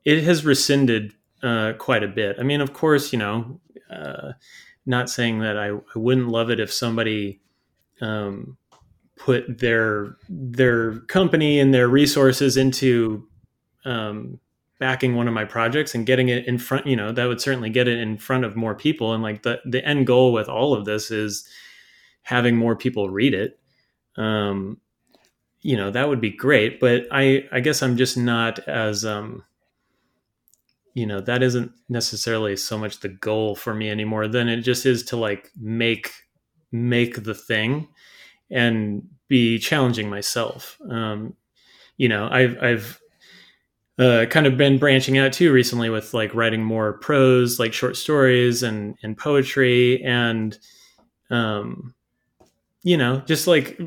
it has rescinded uh, quite a bit. I mean of course you know uh, not saying that I, I wouldn't love it if somebody um, put their their company and their resources into um, backing one of my projects and getting it in front you know that would certainly get it in front of more people. And like the the end goal with all of this is having more people read it. Um you know that would be great but i i guess i'm just not as um you know that isn't necessarily so much the goal for me anymore than it just is to like make make the thing and be challenging myself. Um you know i've i've uh, kind of been branching out too recently with like writing more prose like short stories and and poetry and um you know just like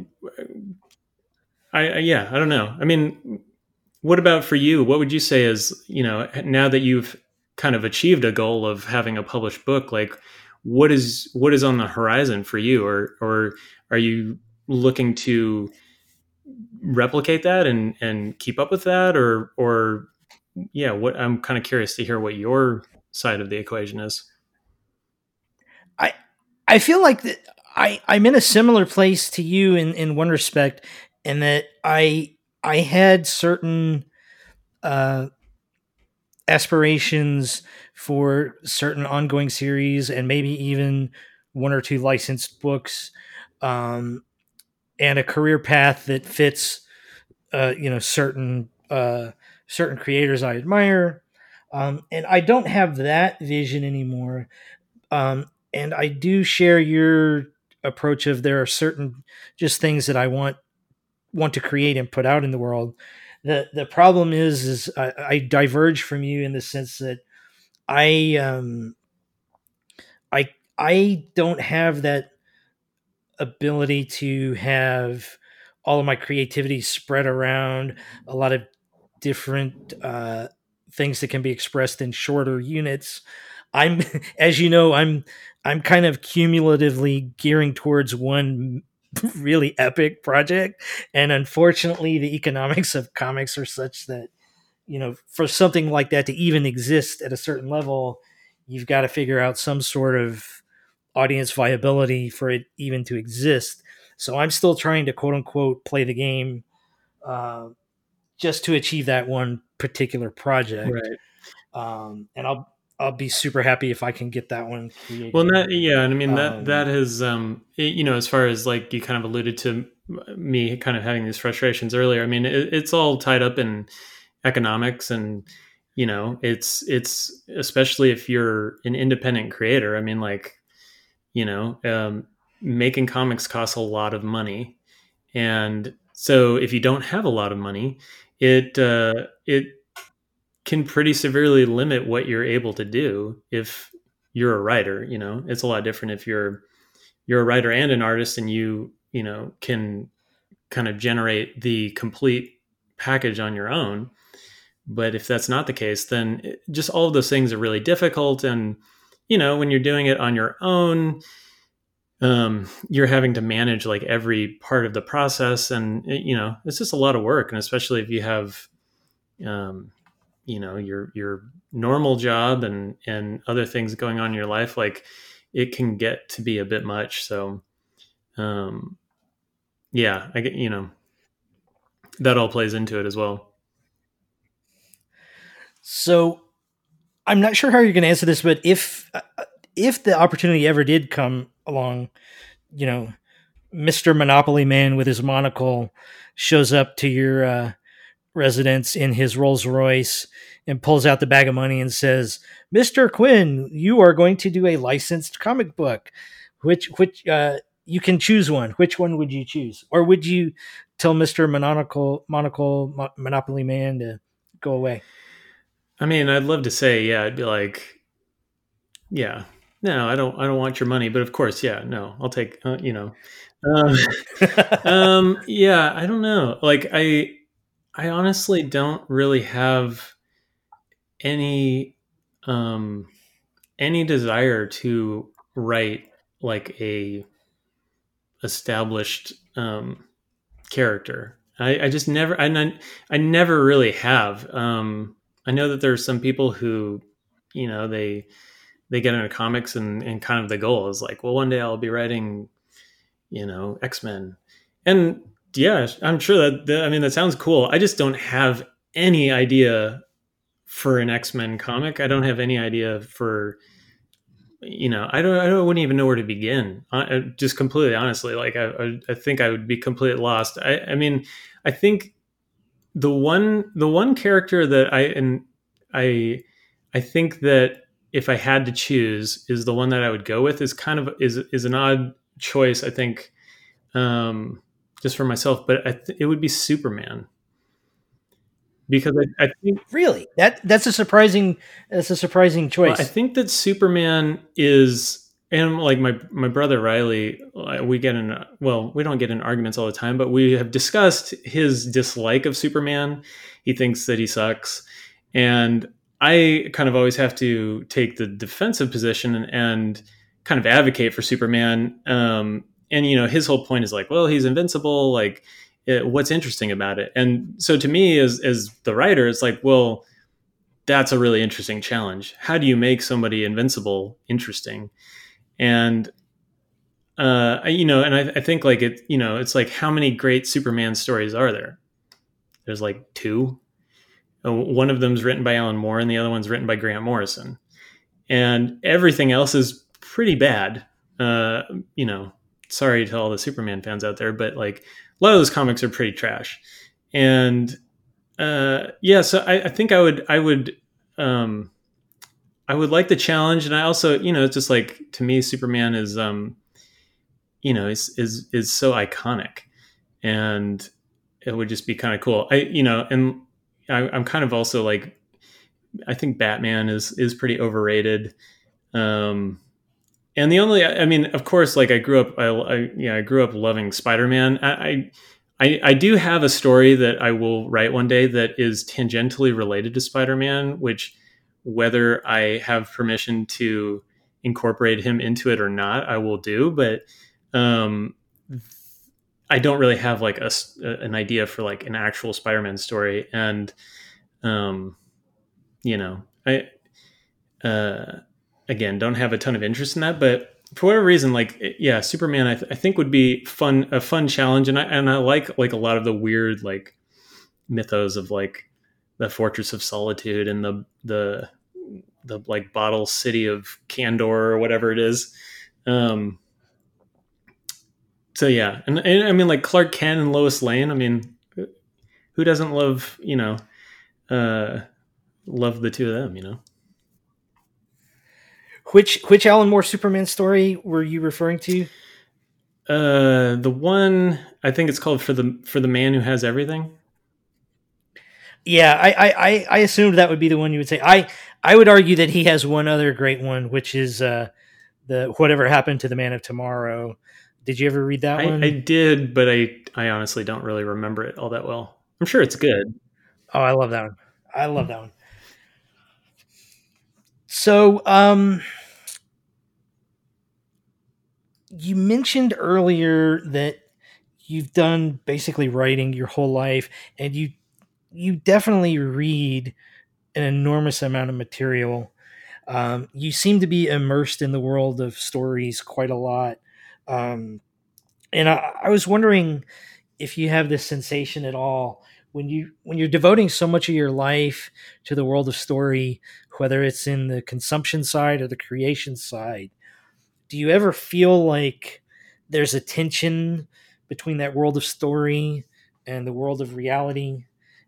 I, I yeah i don't know. I mean what about for you? What would you say is you know now that you've kind of achieved a goal of having a published book like what is what is on the horizon for you? Or or are you looking to replicate that and and keep up with that? Or or yeah what i'm kind of curious to hear what your side of the equation is. I I feel like that I I'm in a similar place to you in in one respect, in that I I had certain uh, aspirations for certain ongoing series and maybe even one or two licensed books, um, and a career path that fits uh, you know certain uh, certain creators I admire. Um, and I don't have that vision anymore. Um, and I do share your approach of there are certain just things that I want want to create and put out in the world the the problem is is I, I diverge from you in the sense that I um I I don't have that ability to have all of my creativity spread around a lot of different uh, things that can be expressed in shorter units. I'm, as you know, I'm I'm kind of cumulatively gearing towards one really epic project, and unfortunately, the economics of comics are such that you know for something like that to even exist at a certain level, you've got to figure out some sort of audience viability for it even to exist. So I'm still trying to quote unquote play the game uh, just to achieve that one particular project. Right. Um, and I'll I'll be super happy if I can get that one created. Well, that, yeah, and I mean that Um, that has um, it- you know, as far as like you kind of alluded to me kind of having these frustrations earlier. I mean, it, it's all tied up in economics, and you know, it's it's especially if you're an independent creator. I mean, like you know, um, making comics costs a lot of money, and so if you don't have a lot of money, it uh, it can pretty severely limit what you're able to do if you're a writer you know? It's a lot different if you're you're a writer and an artist and you you know can kind of generate the complete package on your own. But if that's not the case then just all of those things are really difficult and you know when you're doing it on your own um, you're having to manage like every part of the process and it- you know it's just a lot of work. And especially if you have um, you know your your normal job and and other things going on in your life like it can get to be a bit much. So um yeah i get you know that all plays into it as well. So I'm not sure how you're going to answer this, but if uh, if the opportunity ever did come along, you know, Mister Monopoly Man with his monocle shows up to your uh, residence in his Rolls Royce and pulls out the bag of money and says, "Mister Quinn, you are going to do a licensed comic book. Which which uh, you can choose one. Which one would you choose, or would you tell Mister Monocle Monocle Mo- Monopoly Man to go away?" I mean i'd love to say yeah i'd be like yeah no i don't i don't want your money but of course yeah no i'll take uh, you know. Um, um yeah i don't know like i i honestly don't really have any um any desire to write like a established um character. I i just never I, I never really have um i know that there's some people who you know they they get into comics and and kind of the goal is like well one day i'll be writing you know x-men. And yeah i'm sure that, that i mean that sounds cool. I just don't have any idea for an x-men comic. I don't have any idea for you know i don't i don't, wouldn't even know where to begin. I- just completely honestly like I, I i think i would be completely lost. I i mean i think the one the one character that i and i i think that if i had to choose is the one that i would go with is kind of is is an odd choice i think um just for myself but I th- it would be superman because I, I think Really? That that's a surprising that's a surprising choice. well, I think that Superman is, and like my my brother Riley, uh, we get in well, we don't get in arguments all the time, but we have discussed his dislike of Superman. He thinks that he sucks, and I kind of always have to take the defensive position and, kind of advocate for Superman. Um, and you know, his whole point is like, well, he's invincible. Like, eh, what's interesting about it? And so to me, as as the writer, it's like, well that's a really interesting challenge. How do you make somebody invincible interesting? And uh, you know, and I, I think like it, you know, it's like how many great Superman stories are there? There's like two. Uh, One of them's written by Alan Moore, and the other one's written by Grant Morrison. And everything else is pretty bad. Uh, you know, sorry to all the Superman fans out there, but like a lot of those comics are pretty trash. And uh, yeah, so I, I think I would I would um, I would like the challenge, and I also you know it's just like to me Superman is um, you know is is is so iconic, and it would just be kind of cool. I you know, and I, I'm kind of also like I think Batman is is pretty overrated. Um, and the only, I mean, of course, like I grew up, I, I yeah, I grew up loving Spider Man. I, I, I do have a story that I will write one day that is tangentially related to Spider Man, which whether I have permission to incorporate him into it or not, I will do. But um, I don't really have like a, an idea for like an actual Spider Man story, and um, you know, I. Uh, again don't have a ton of interest in that but for whatever reason like yeah superman i, th- I think would be fun a fun challenge and i and i like like a lot of the weird like mythos of like the fortress of solitude and the the the like bottle city of Kandor or whatever it is um so yeah and, and i mean like clark kent and lois lane i mean who doesn't love you know uh love the two of them you know which which Alan Moore Superman story were you referring to? Uh, the one I think it's called for the for the man who has everything. Yeah, I, I I assumed that would be the one you would say. I I would argue that he has one other great one, which is uh, the whatever happened to the man of tomorrow. Did you ever read that I, one? I did, but I I honestly don't really remember it all that well. I'm sure it's good. Oh, I love that one. I love that one. So, um, you mentioned earlier that you've done basically writing your whole life and you you definitely read an enormous amount of material. Um, you seem to be immersed in the world of stories quite a lot. Um, and I, I was wondering if you have this sensation at all when you when you're devoting so much of your life to the world of story whether it's in the consumption side or the creation side do you ever feel like there's a tension between that world of story and the world of reality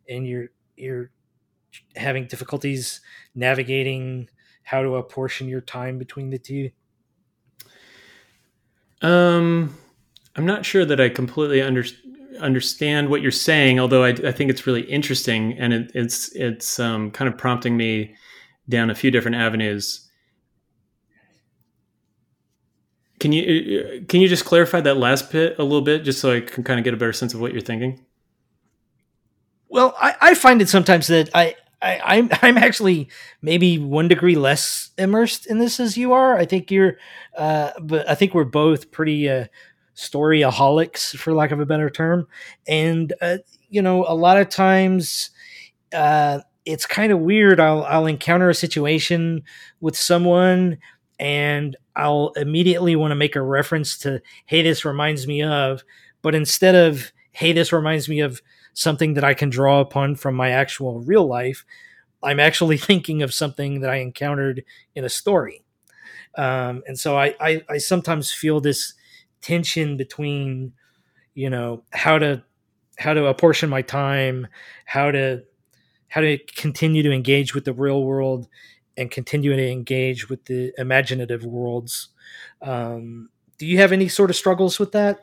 and you're you're having difficulties navigating how to apportion your time between the two um i'm not sure that i completely under, understand what you're saying although i, I think it's really interesting and it, it's it's um, kind of prompting me down a few different avenues Can you uh, can you just clarify that last bit a little bit, just so I can kind of get a better sense of what you're thinking? Well, I, I find it sometimes that I, I I'm I'm actually maybe one degree less immersed in this as you are. I think you're, uh, but I think we're both pretty uh, storyaholics, for lack of a better term. And uh, you know, a lot of times, uh, it's kind of weird. I'll I'll encounter a situation with someone, and I'll immediately want to make a reference to, hey, this reminds me of, but instead of, hey, this reminds me of something that I can draw upon from my actual real life, I'm actually thinking of something that I encountered in a story. Um, and so I, I, I sometimes feel this tension between, you know, how to, how to apportion my time, how to, how to continue to engage with the real world and continue to engage with the imaginative worlds. Um, do you have any sort of struggles with that?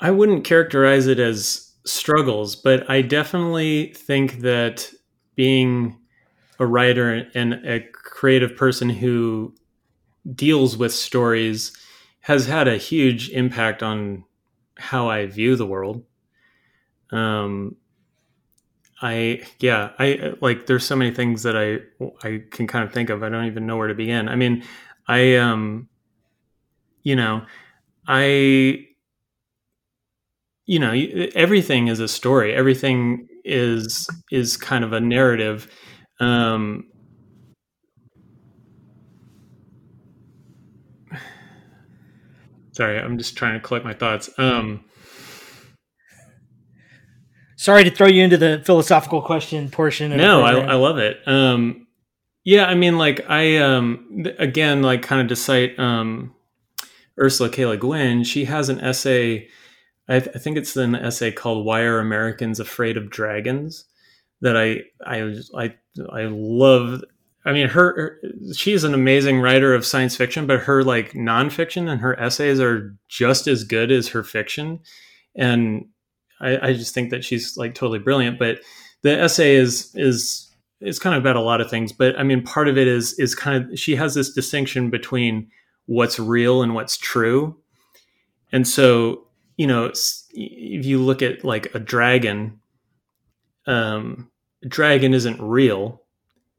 I wouldn't characterize it as struggles, but I definitely think that being a writer and a creative person who deals with stories has had a huge impact on how I view the world. Um, I yeah, I like there's so many things that I I can kind of think of. I don't even know where to begin. I mean, I um you know, I you know, everything is a story. Everything is is kind of a narrative. Um Sorry, I'm just trying to collect my thoughts. Um sorry to throw you into the philosophical question portion. no, I, I, love it. Um, yeah, I mean, like I um, again, like kind of to cite um, Ursula K. Le Guin, she has an essay. I, th- I, think it's an essay called "Why Are Americans Afraid of Dragons?" that I I I I love. I mean, her, her she's an amazing writer of science fiction, but her like nonfiction and her essays are just as good as her fiction, and I, I just think that she's like totally brilliant. But the essay is is it's kind of about a lot of things. But I mean, part of it is is kind of she has this distinction between what's real and what's true, and so you know if you look at like a dragon, um, a dragon isn't real,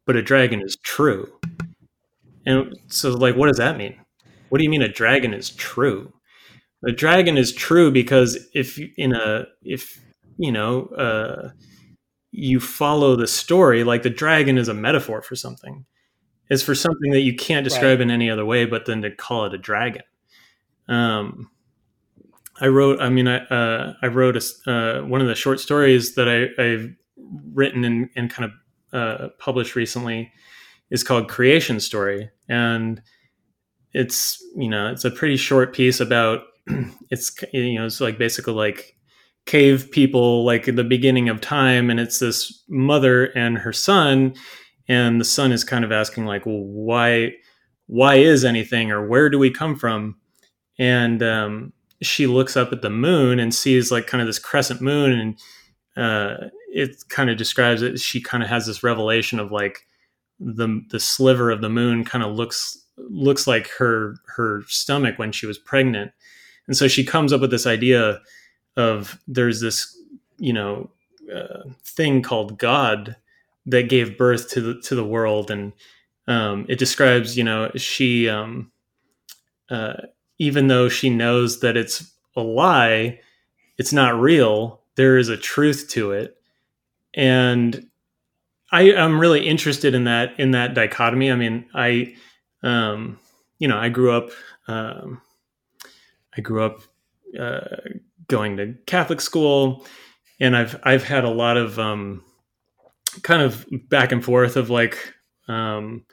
but a dragon is true. And so, like, what does that mean? What do you mean a dragon is true? A dragon is true because if in a if you know uh, you follow the story, like the dragon is a metaphor for something. It's for something that you can't describe right. in any other way, but then to call it a dragon. Um, I wrote. I mean, I uh, I wrote a, uh, one of the short stories that I, have written and, and kind of uh, published recently is called Creation Story, and it's you know it's a pretty short piece about it's you know it's like basically like cave people like in the beginning of time and it's this mother and her son and the son is kind of asking like well why why is anything or where do we come from and um, she looks up at the moon and sees like kind of this crescent moon and uh, it kind of describes it. She kind of has this revelation of like the the sliver of the moon kind of looks looks like her her stomach when she was pregnant. And so she comes up with this idea of there's this you know uh, thing called god that gave birth to the to the world and um, it describes you know she um, uh, even though she knows that it's a lie it's not real there is a truth to it. And i am really interested in that in that dichotomy. I mean i um, you know i grew up um, I grew up uh, going to Catholic school, and I've I've had a lot of um, kind of back and forth of like um,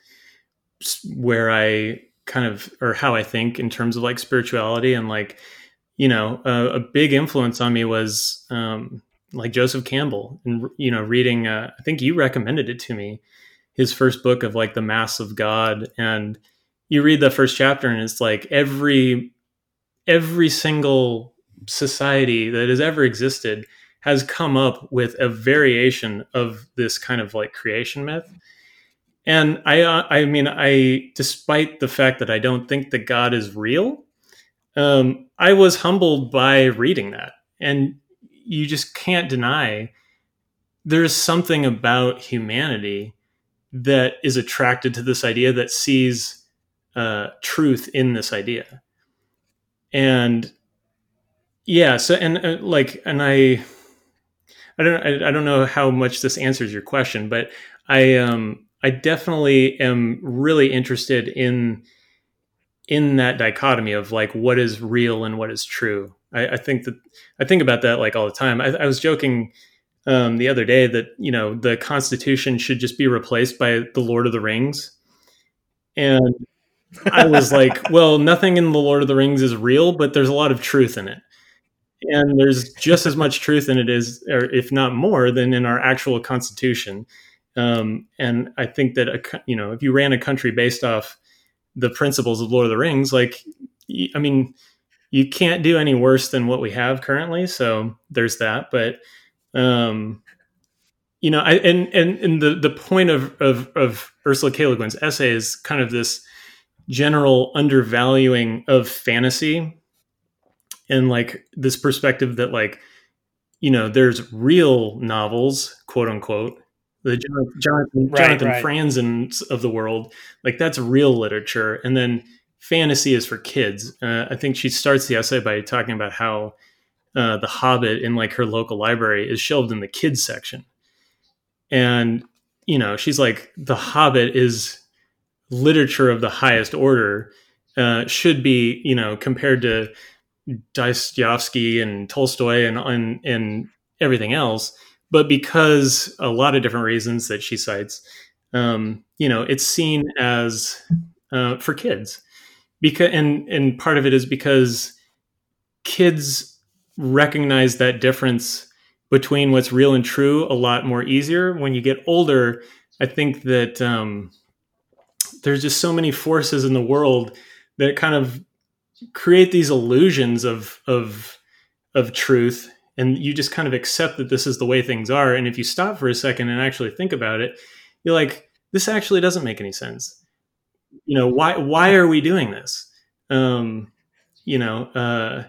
where I kind of or how I think in terms of like spirituality and like you know a, big influence on me was um, like Joseph Campbell and you know reading uh, I think you recommended it to me his first book of like the Masks of God and you read the first chapter and it's like every every single society that has ever existed has come up with a variation of this kind of like creation myth. And I, uh, I mean, I, despite the fact that I don't think that God is real, um, I was humbled by reading that. And you just can't deny there's something about humanity that is attracted to this idea that sees uh, truth in this idea and yeah so and uh, like and i i don't I, I don't know how much this answers your question but i um i definitely am really interested in in that dichotomy of like what is real and what is true i, I think that i think about that like all the time i, I was joking um, the other day that you know the constitution should just be replaced by the lord of the rings and I was like, well, nothing in the Lord of the Rings is real, but there's a lot of truth in it. And there's just as much truth in it as, or if not more, than in our actual constitution. Um, and I think that, a, you know, if you ran a country based off the principles of Lord of the Rings, like, I mean, you can't do any worse than what we have currently. So there's that. But, um, you know, I, and, and, and the, the point of, of, of Ursula K. Le Guin's essay is kind of this, general undervaluing of fantasy and like this perspective that like you know there's real novels quote unquote the jonathan, right, jonathan right. franzen of the world like that's real literature and then fantasy is for kids uh, i think she starts the essay by talking about how uh, the hobbit in like her local library is shelved in the kids section and you know she's like the hobbit is literature of the highest order uh, should be, you know, compared to Dostoevsky and Tolstoy and, and and everything else. But because a lot of different reasons that she cites, um, you know, it's seen as uh, for kids. Because and and part of it is because kids recognize that difference between what's real and true a lot more easier. When you get older, I think that um, there's just so many forces in the world that kind of create these illusions of of of truth and you just kind of accept that this is the way things are and if you stop for a second and actually think about it you're like this actually doesn't make any sense. You know why why are we doing this? Um you know uh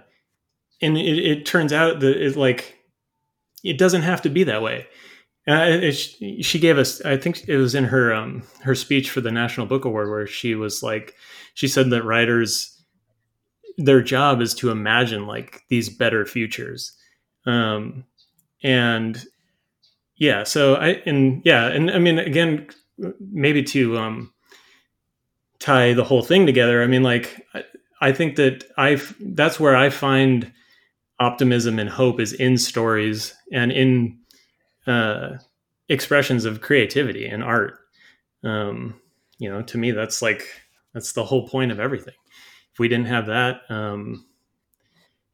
and it, it turns out that it like it doesn't have to be that way. Uh, it, she gave us i think it was in her um her speech for the national book award where she was like she said that writers their job is to imagine like these better futures um and yeah so i and yeah and i mean again maybe to um tie the whole thing together i mean like i, I think that i that's where i find optimism and hope is in stories and in uh expressions of creativity and art. Um you know to me that's like that's the whole point of everything. If we didn't have that, um,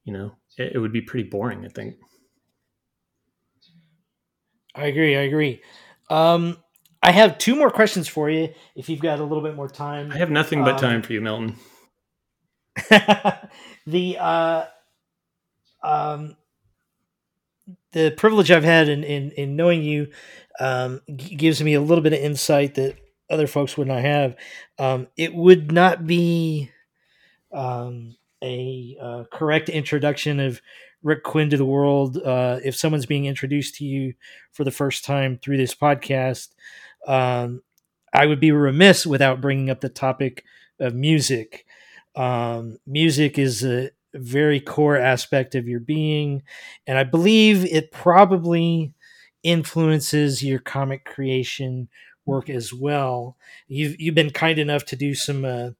you know, it, it would be pretty boring. I think. I agree. I agree. Um, I have two more questions for you. If you've got a little bit more time, I have nothing but um, time for you, Milton. the uh, um, the privilege I've had in in, in knowing you um, g- gives me a little bit of insight that other folks would not have. Um, it would not be um, a uh, correct introduction of Rick Quinn to the world. Uh, if someone's being introduced to you for the first time through this podcast, um, I would be remiss without bringing up the topic of music. Um, music is a very core aspect of your being, and I believe it probably influences your comic creation work as well. You've you've been kind enough to do some uh,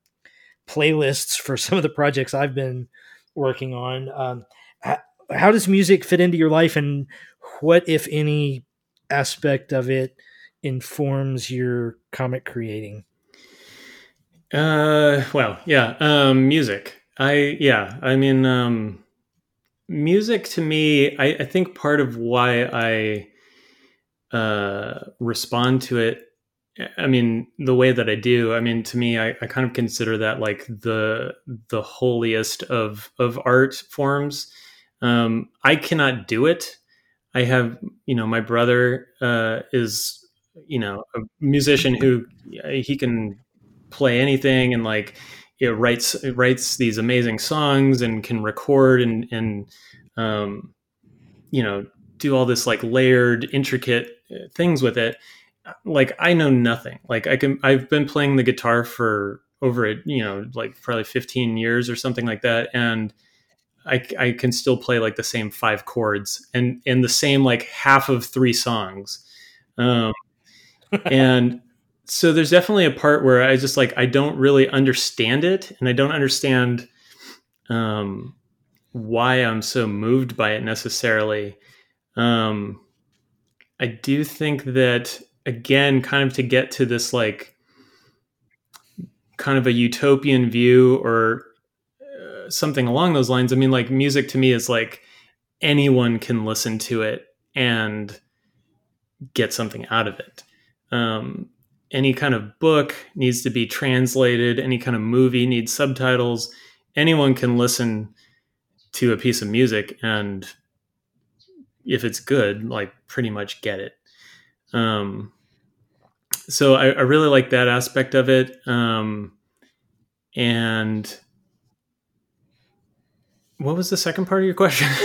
playlists for some of the projects I've been working on. Um, how, how, does music fit into your life, and what, if any, aspect of it informs your comic creating? Uh, well, yeah, um, music. I yeah, I mean, um, music to me, I, I think part of why I uh, respond to it I mean, the way that I do, I mean, to me, I, I kind of consider that like the the holiest of of art forms. Um, I cannot do it. I have, you know, my brother uh, is, you know, a musician who he can play anything and like it writes it writes these amazing songs and can record and and um, you know do all this like layered intricate uh, things with it like I know nothing. Like I can I've been playing the guitar for over a you know like probably 15 years or something like that and I, I can still play like the same five chords and in the same like half of three songs um, and so there's definitely a part where i just like i don't really understand it and i don't understand um, why i'm so moved by it necessarily um, i do think that again kind of to get to this like kind of a utopian view or uh, something along those lines. I mean like music to me is like anyone can listen to it and get something out of it. Um, any kind of book needs to be translated. Any kind of movie needs subtitles. Anyone can listen to a piece of music and if it's good like pretty much get it um, so I, I, really like that aspect of it. Um, and what was the second part of your question?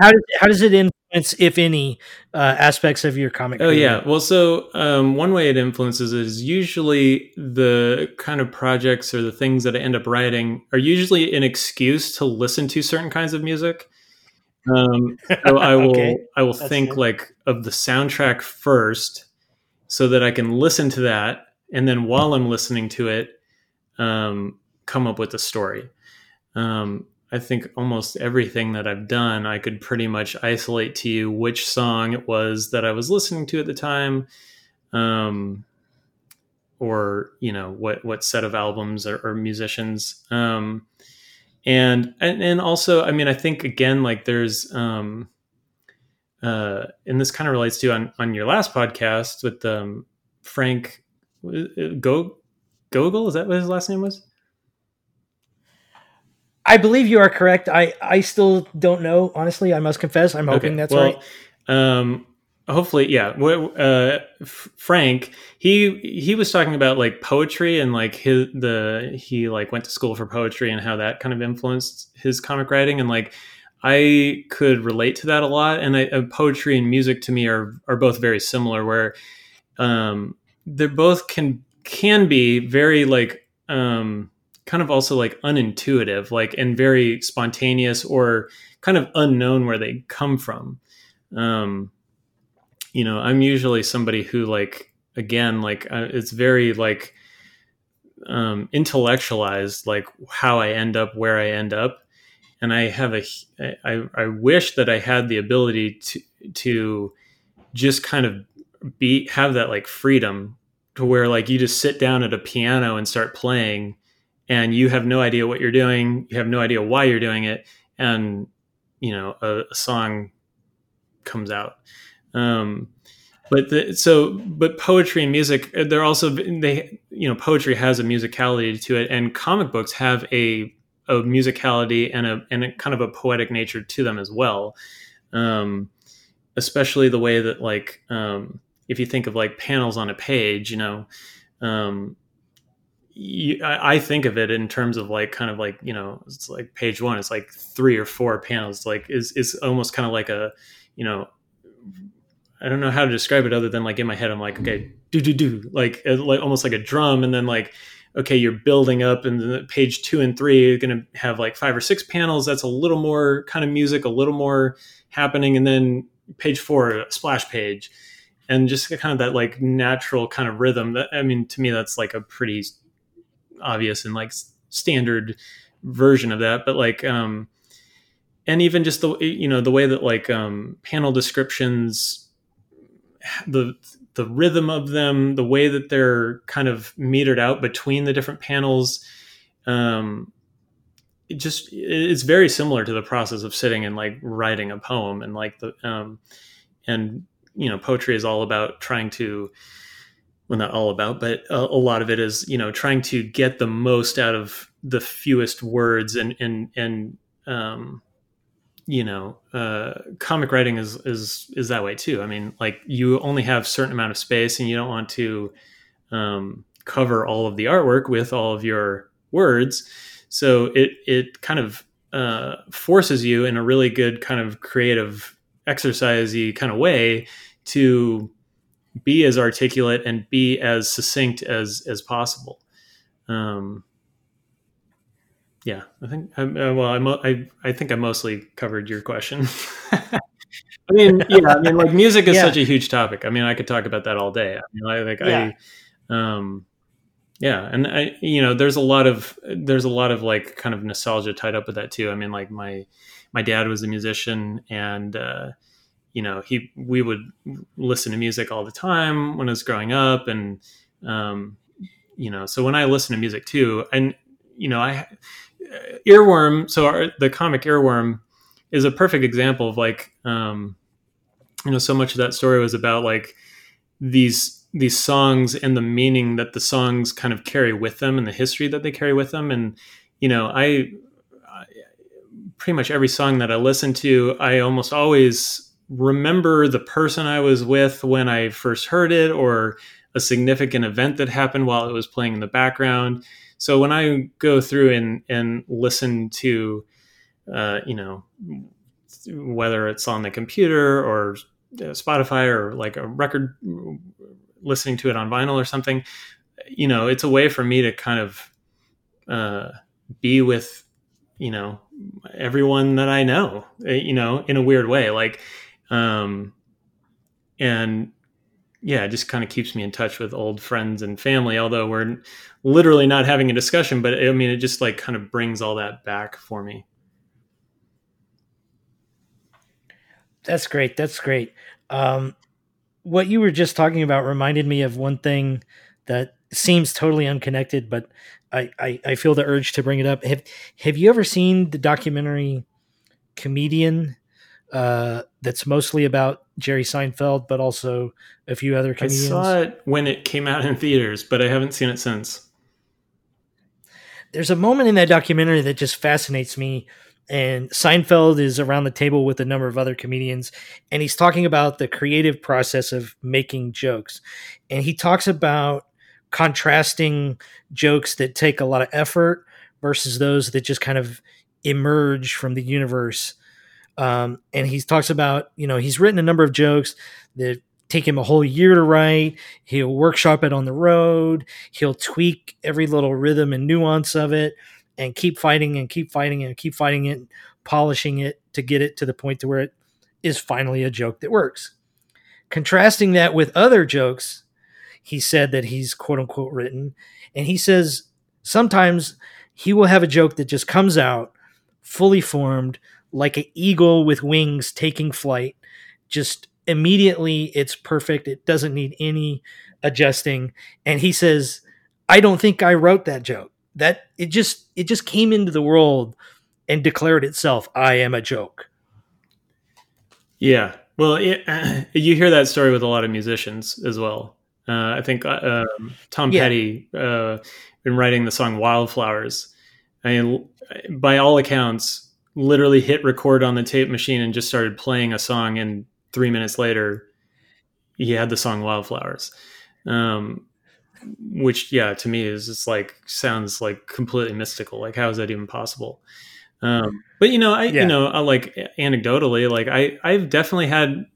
how, does, how does it influence, if any, uh, aspects of your comic? Oh, yeah. Well, so um, one way it influences is usually the kind of projects or the things that I end up writing are usually an excuse to listen to certain kinds of music. Um, so I will okay. I will That's think good. like of the soundtrack first, so that I can listen to that, and then while I'm listening to it, um, come up with a story. Um, I think almost everything that I've done, I could pretty much isolate to you which song it was that I was listening to at the time, um, or you know what what set of albums or, or musicians. Um, and and, and also i mean i think again like there's um uh and this kind of relates to on on your last podcast with um frank uh, go gogol is that what his last name was I believe you are correct. I I still don't know. Honestly, I must confess. I'm hoping Okay, that's well, right. Um, hopefully, yeah. Uh, Frank, he he was talking about like poetry and like his the he like went to school for poetry and how that kind of influenced his comic writing and like I could relate to that a lot. And I, uh, poetry and music to me are are both very similar, where um, they're both can can be very like um, kind of also like unintuitive, like and very spontaneous or kind of unknown where they come from. Um, you know, I'm usually somebody who like again like uh, it's very like um, intellectualized, like how I end up where I end up, and I have a I, I wish that I had the ability to to just kind of be have that like freedom to where like you just sit down at a piano and start playing and you have no idea what you're doing you have no idea why you're doing it and you know a, a song comes out um but the, so but poetry and music they're also they you know poetry has a musicality to it and comic books have a a musicality and a and a kind of a poetic nature to them as well. Um especially the way that like um if you think of like panels on a page you know um you, I, I think of it in terms of like kind of like you know it's like page one it's like three or four panels like is is almost kind of like a you know I don't know how to describe it other than like in my head I'm like okay do do do like, uh, like almost like a drum and then like okay you're building up and then page two and three you're to have like five or six panels that's a little more kind of music a little more happening and then page four splash page. And just kind of that like natural kind of rhythm that i mean to me that's like a pretty obvious and like standard version of that but like um and even just the you know the way that like um panel descriptions the the rhythm of them the way that they're kind of metered out between the different panels um it just it's very similar to the process of sitting and like writing a poem and like the um and you know poetry is all about trying to well not all about but a, a, lot of it is you know trying to get the most out of the fewest words and and and um you know uh comic writing is is is that way too i mean like you only have certain amount of space and you don't want to um cover all of the artwork with all of your words so it it kind of uh forces you in a really good kind of creative exercisey kind of way to be as articulate and be as succinct as as possible. Um, yeah, I think. I, uh, well, I, I I think I mostly covered your question. I mean, yeah, I mean, like music is yeah. such a huge topic. I mean, I could talk about that all day. I mean, I, like yeah. I, um, yeah, and I, you know, there's a lot of there's a lot of like kind of nostalgia tied up with that too. I mean, like my my dad was a musician, and uh, you know, he we would listen to music all the time when I was growing up, and um, you know, so when I listen to music too, and you know, I earworm. So our, the comic earworm is a perfect example of like, um, you know, so much of that story was about like these these songs and the meaning that the songs kind of carry with them and the history that they carry with them, and you know, I, I pretty much every song that I listen to, I almost always remember the person I was with when I first heard it or a significant event that happened while it was playing in the background. So when I go through and, and listen to, uh, you know, whether it's on the computer or Spotify or like a record, listening to it on vinyl or something, you know, it's a way for me to kind of uh, be with, you know, everyone that I know, you know, in a weird way. Like, um, and yeah, it just kind of keeps me in touch with old friends and family. Although we're literally not having a discussion, but I mean, it just like kind of brings all that back for me. That's great. That's great. Um, what you were just talking about reminded me of one thing that seems totally unconnected, but I, I, I feel the urge to bring it up. Have Have you ever seen the documentary Comedian? uh, that's mostly about Jerry Seinfeld, but also a few other comedians. I saw it when it came out in theaters, but I haven't seen it since. there's a moment in that documentary that just fascinates me. And Seinfeld is around the table with a number of other comedians, and he's talking about the creative process of making jokes. And he talks about contrasting jokes that take a lot of effort versus those that just kind of emerge from the universe. Um, and he talks about, you know, he's written a number of jokes that take him a whole year to write. He'll workshop it on the road. He'll tweak every little rhythm and nuance of it and keep fighting and keep fighting and keep fighting it, polishing it to get it to the point to where it is finally a joke that works. Contrasting that with other jokes, he said that he's quote unquote written, and he says sometimes he will have a joke that just comes out fully formed like an eagle with wings taking flight. Just immediately it's perfect. It doesn't need any adjusting. And he says i don't think i wrote that joke. That it just it just came into the world and declared itself i am a joke. Yeah. Well it, you hear that story with a lot of musicians as well. Uh, i think uh, um, tom yeah. petty uh, in writing the song wildflowers. I mean by all accounts literally hit record on the tape machine and just started playing a song and three minutes later he had the song wildflowers. Um, which yeah to me is just like sounds like completely mystical. Like how is that even possible? Um, but you know i yeah. you know I, like anecdotally like i i've definitely had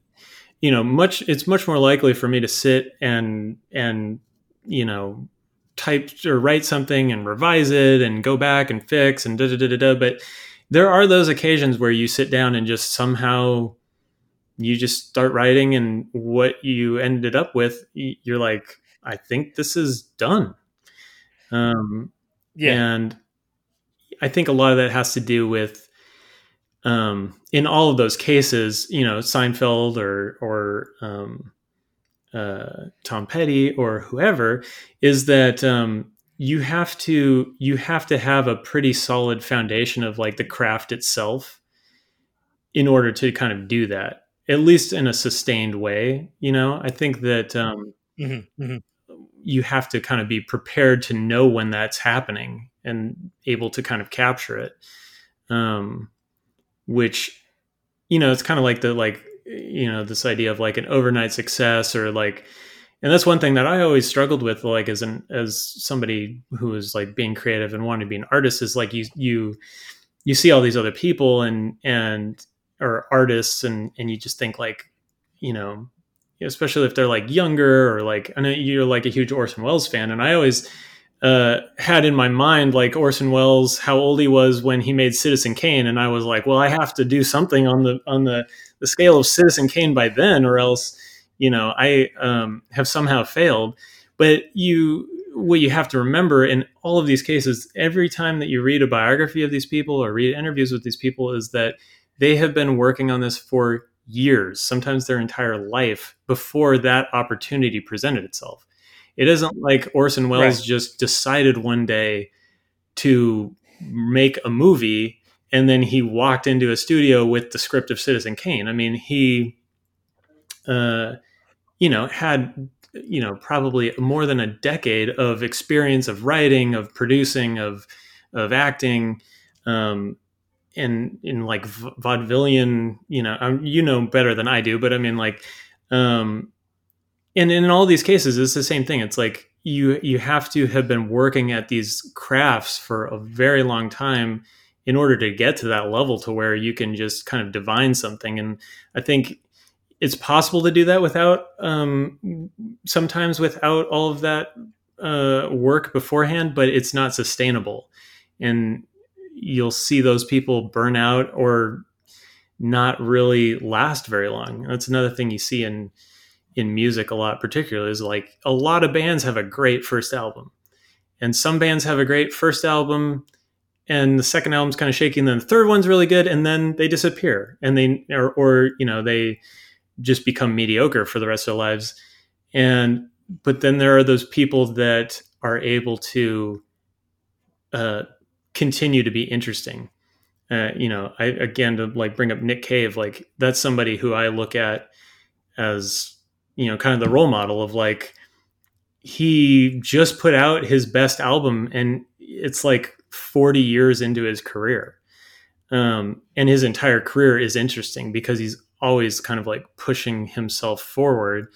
you know much it's much more likely for me to sit and and you know type or write something and revise it and go back and fix and da da da da da but there are those occasions where you sit down and just somehow you just start writing and what you ended up with you're like i think this is done. Um yeah. and i think a lot of that has to do with um in all of those cases you know seinfeld or or um uh tom petty or whoever is that um you have to you have to have a pretty solid foundation of like the craft itself in order to kind of do that at least in a sustained way you know i think that um, mm-hmm, mm-hmm. you have to kind of be prepared to know when that's happening and able to kind of capture it um, which you know it's kind of like the like you know this idea of like an overnight success or like and that's one thing that I always struggled with, like as an as somebody who is like being creative and wanting to be an artist, is like you you you see all these other people and and or artists and and you just think like you know especially if they're like younger or like I know you're like a huge Orson Welles fan, and I always uh, had in my mind like Orson Welles, how old he was when he made Citizen Kane, and I was like, well, I have to do something on the on the the scale of Citizen Kane by then, or else you know i um, have somehow failed. But you what you have to remember in all of these cases every time that you read a biography of these people or read interviews with these people is that they have been working on this for years sometimes their entire life before that opportunity presented itself. It isn't like orson welles right. just decided one day to make a movie and then he walked into a studio with the script of citizen kane. I mean he uh, you know, had you know probably more than a decade of experience of writing, of producing, of of acting, um, in in like vaudevillian. You know, um, you know better than I do, but I mean like, um, and in all these cases, it's the same thing. It's like you you have to have been working at these crafts for a very long time in order to get to that level to where you can just kind of divine something and i think it's possible to do that without um, sometimes without all of that uh, work beforehand, but it's not sustainable, and you'll see those people burn out or not really last very long. That's another thing you see in in music a lot, particularly is like a lot of bands have a great first album, and some bands have a great first album and the second album's kind of shaky and then the third one's really good and then they disappear and they or, or you know they just become mediocre for the rest of their lives. And but then there are those people that are able to uh, continue to be interesting. Uh, you know, I again to like bring up Nick Cave, like that's somebody who I look at as you know kind of the role model of like he just put out his best album and it's like 40 years into his career. Um, and his entire career is interesting because he's always kind of like pushing himself forward.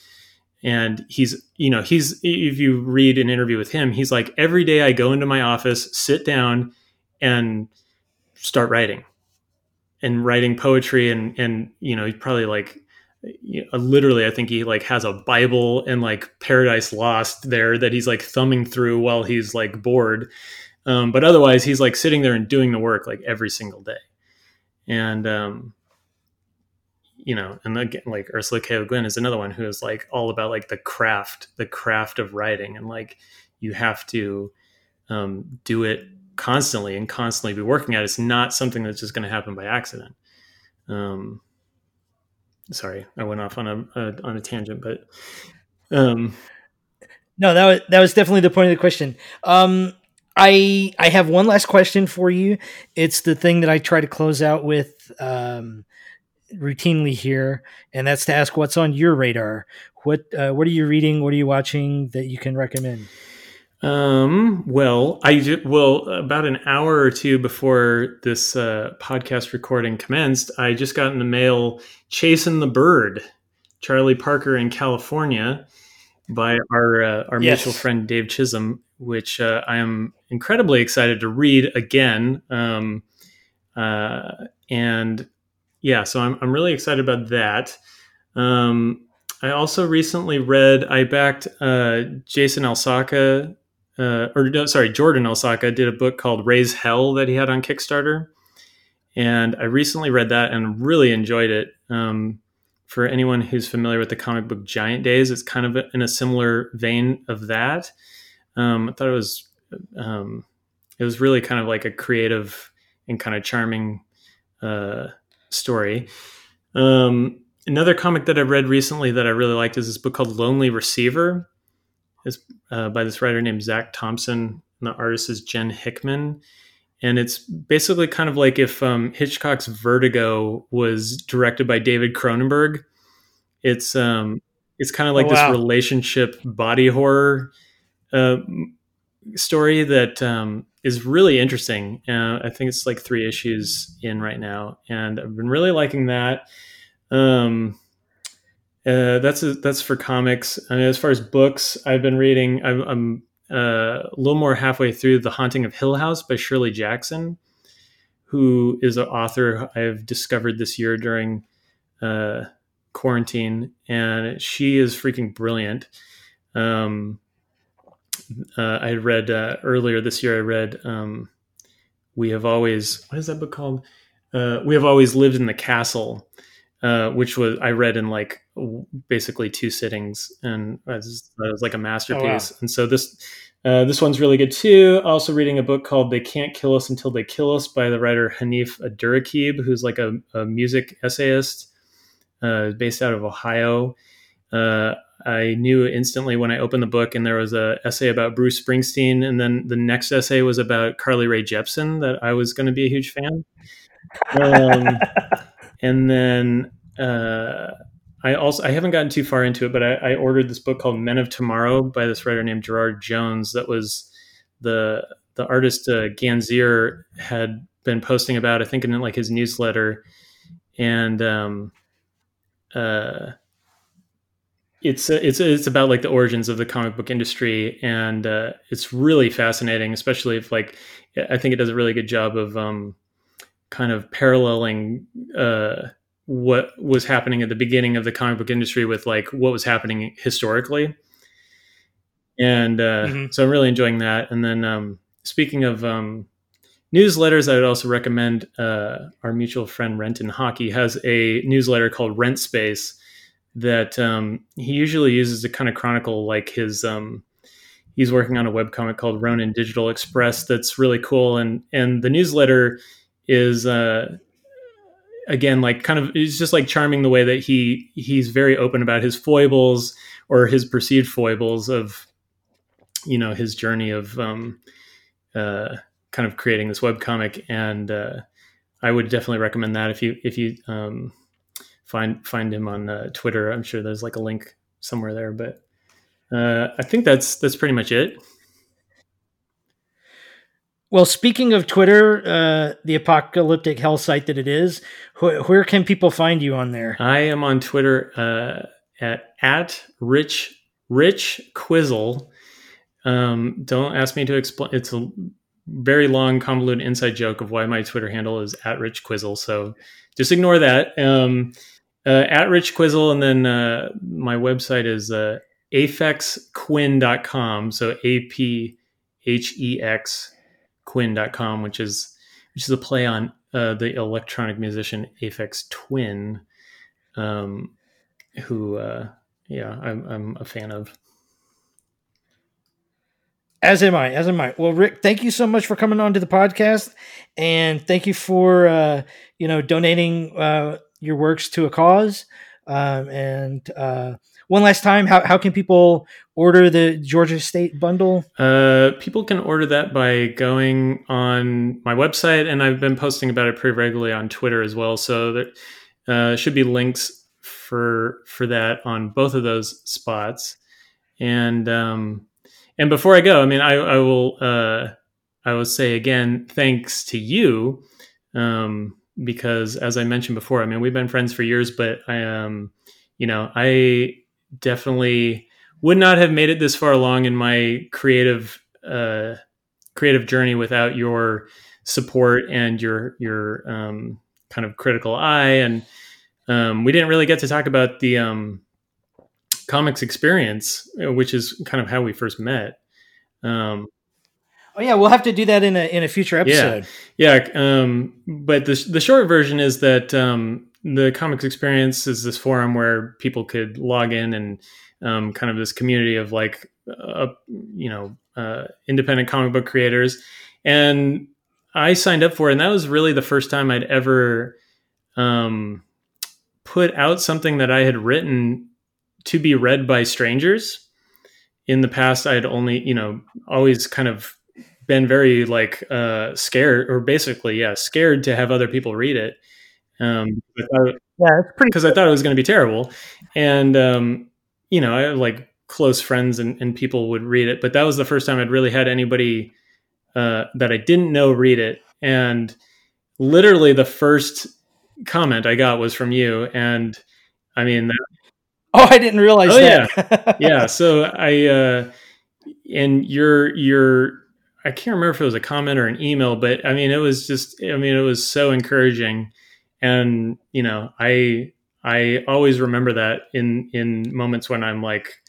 And he's, you know, he's, if you read an interview with him, he's like, every day I go into my office, sit down, and start writing and writing poetry. And, and, you know, he's probably like, know, literally, I think he like has a Bible and like Paradise Lost there that he's like thumbing through while he's like bored. Um, but otherwise, he's like sitting there and doing the work like every single day. And, um, you know, and again, like Ursula K. Le Guin is another one who is like all about like the craft, the craft of writing. And like you have to um, do it constantly and constantly be working at it. It's not something that's just going to happen by accident. Um, sorry, I went off on a, a on a tangent, but um, no, that was that was definitely the point of the question. Um, I I have one last question for you. It's the thing that I try to close out with um, routinely here, and that's to ask what's on your radar. What uh, what are you reading? What are you watching that you can recommend? Um, well, I well about an hour or two before this uh, podcast recording commenced, I just got in the mail "Chasing the Bird," Charlie Parker in California, by our uh, our yes. mutual friend Dave Chisholm, which uh, I am incredibly excited to read again. Um, uh, and yeah, so I'm I'm really excited about that. Um, I also recently read. I backed uh, Jason Alsaqa, uh, or no, sorry, Jordan Alsaqa did a book called Raise Hell that he had on Kickstarter, and I recently read that and really enjoyed it. Um, for anyone who's familiar with the comic book Giant Days, it's kind of in a similar vein of that. Um, I thought it was um, it was really kind of like a creative and kind of charming uh, story. Um, another comic that I read recently that I really liked is this book called Lonely Receiver. It's uh, by this writer named Zac Thompson, and the artist is Jen Hickman. And it's basically kind of like if um, Hitchcock's Vertigo was directed by David Cronenberg. It's um, it's kind of like oh, wow. this relationship body horror uh, story that um, is really interesting. Uh, I think it's like three issues in right now, and I've been really liking that. Um, uh, that's a, that's for comics. I mean, as far as books, I've been reading. I'm, I'm uh, a little more halfway through The Haunting of Hill House by Shirley Jackson, who is an author I've discovered this year during uh, quarantine, and she is freaking brilliant. Um, uh, I read uh, earlier this year. I read um, "We Have Always." What is that book called? Uh, "We Have Always Lived in the Castle," uh, which was I read in like basically two sittings, and it was, it was like a masterpiece. Oh, wow. And so this uh, this one's really good too. Also reading a book called "They Can't Kill Us Until They Kill Us" by the writer Hanif Abdurraqib, who's like a, a music essayist uh, based out of Ohio. Uh, I knew instantly when I opened the book, and there was a essay about Bruce Springsteen, and then the next essay was about Carly Rae Jepsen that I was going to be a huge fan. Um, and then uh, I also I haven't gotten too far into it, but I, I, ordered this book called Men of Tomorrow by this writer named Gerard Jones. That was the the artist uh, Ganzier had been posting about. I think in like his newsletter, and um, uh it's it's it's about like the origins of the comic book industry, and uh, it's really fascinating, especially if like I think it does a really good job of um, kind of paralleling uh, what was happening at the beginning of the comic book industry with like what was happening historically, and uh, mm-hmm. so I'm really enjoying that. And then um, speaking of um, newsletters, I would also recommend uh, our mutual friend Renton Hockey has a newsletter called Rent Space that um, he usually uses to kind of chronicle like his um, he's working on a web comic called Ronin Digital Express that's really cool. And and the newsletter is uh, again like kind of it's just like charming the way that he he's very open about his foibles or his perceived foibles of you know his journey of um, uh, kind of creating this web comic. And uh, I would definitely recommend that if you if you um, find find him on uh, Twitter. I'm sure there's like a link somewhere there, but uh, I think that's that's pretty much it. Well, speaking of Twitter, uh, the apocalyptic hell site that it is, wh- where can people find you on there? I am on Twitter uh, at at rich rich quizzle. Um, don't ask me to explain. It's a very long, convoluted inside joke of why my Twitter handle is at rich quizzle. So just ignore that. Um, uh, at rich quizzle, and then uh, my website is uh, aphexquinn.com. So a p h e x quinn.com, which is which is a play on uh, the electronic musician Aphex Twin, um, who uh, yeah, I'm I'm a fan of. As am I. As am I. Well, Rick, thank you so much for coming on to the podcast, and thank you for uh, you know donating uh, your works to a cause. Um, and uh, one last time, how how can people order the Georgia Senate bundle? Uh, people can order that by going on my website, and I've been posting about it pretty regularly on Twitter as well. So there uh, should be links for for that on both of those spots. And um, and before I go, I mean, I, I will uh, I will say again, thanks to you, um, because as I mentioned before, I mean, we've been friends for years, but I um, you know, I definitely would not have made it this far along in my creative uh, creative journey without your support and your your um, kind of critical eye. And um, we didn't really get to talk about the um, comics experience, which is kind of how we first met. Um, oh yeah, we'll have to do that in a in a future episode. Yeah, yeah. Um, but the the short version is that um, the comics experience is this forum where people could log in and um, kind of this community of like uh, you know uh, independent comic book creators and i signed up for it and that was really the first time i'd ever um, put out something that i had written to be read by strangers in the past i'd only you know always kind of been very like uh, scared or basically yeah scared to have other people read it um, yeah, it's pretty because I thought it was going to be terrible, and um, you know, I have like close friends and, and people would read it, but that was the first time I'd really had anybody uh, that I didn't know read it, and literally the first comment I got was from you, and I mean, that, oh, I didn't realize. Oh that. yeah, yeah. So I uh, and your your I can't remember if it was a comment or an email, but I mean, it was just I mean, it was so encouraging. And you know i i always remember that in in moments when i'm like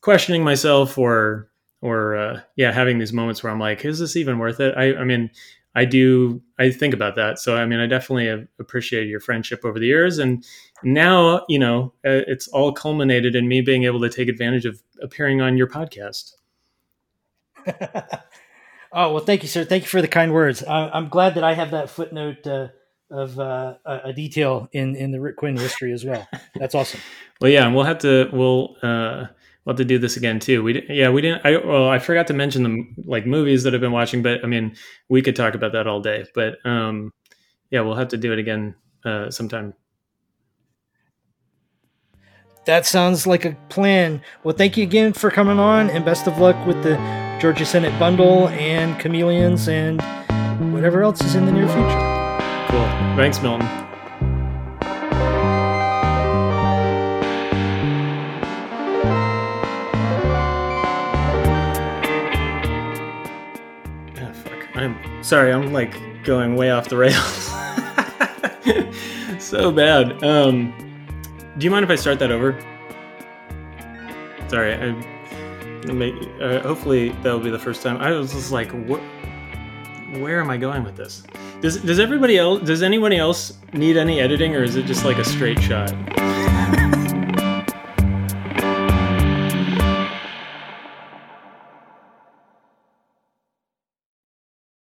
questioning myself or or uh, yeah having these moments where i'm like is this even worth it? I i mean i do i think about that. So i mean i definitely have appreciated your friendship over the years. And now you know uh, it's all culminated in me being able to take advantage of appearing on your podcast oh well thank you sir thank you for the kind words I, am glad that i have that footnote uh, of uh, a detail in in the Rick Quinn history as well. That's awesome. well, yeah, and we'll have to we'll uh, we'll have to do this again too. We yeah we didn't. I well I forgot to mention the like movies that I've been watching, but I mean we could talk about that all day. But um, yeah, we'll have to do it again uh, sometime. That sounds like a plan. Well, thank you again for coming on, and best of luck with the Georgia Senate bundle and Chameleons and whatever else is in the near future. Cool. Thanks, Milton. Oh, fuck. I'm sorry, I'm like going way off the rails. so bad. Um, do you mind if I start that over? Sorry, I make, uh, hopefully that'll be the first time. I was just like, what? Where am I going with this? Does does everybody else does anybody else need any editing or is it just like a straight shot?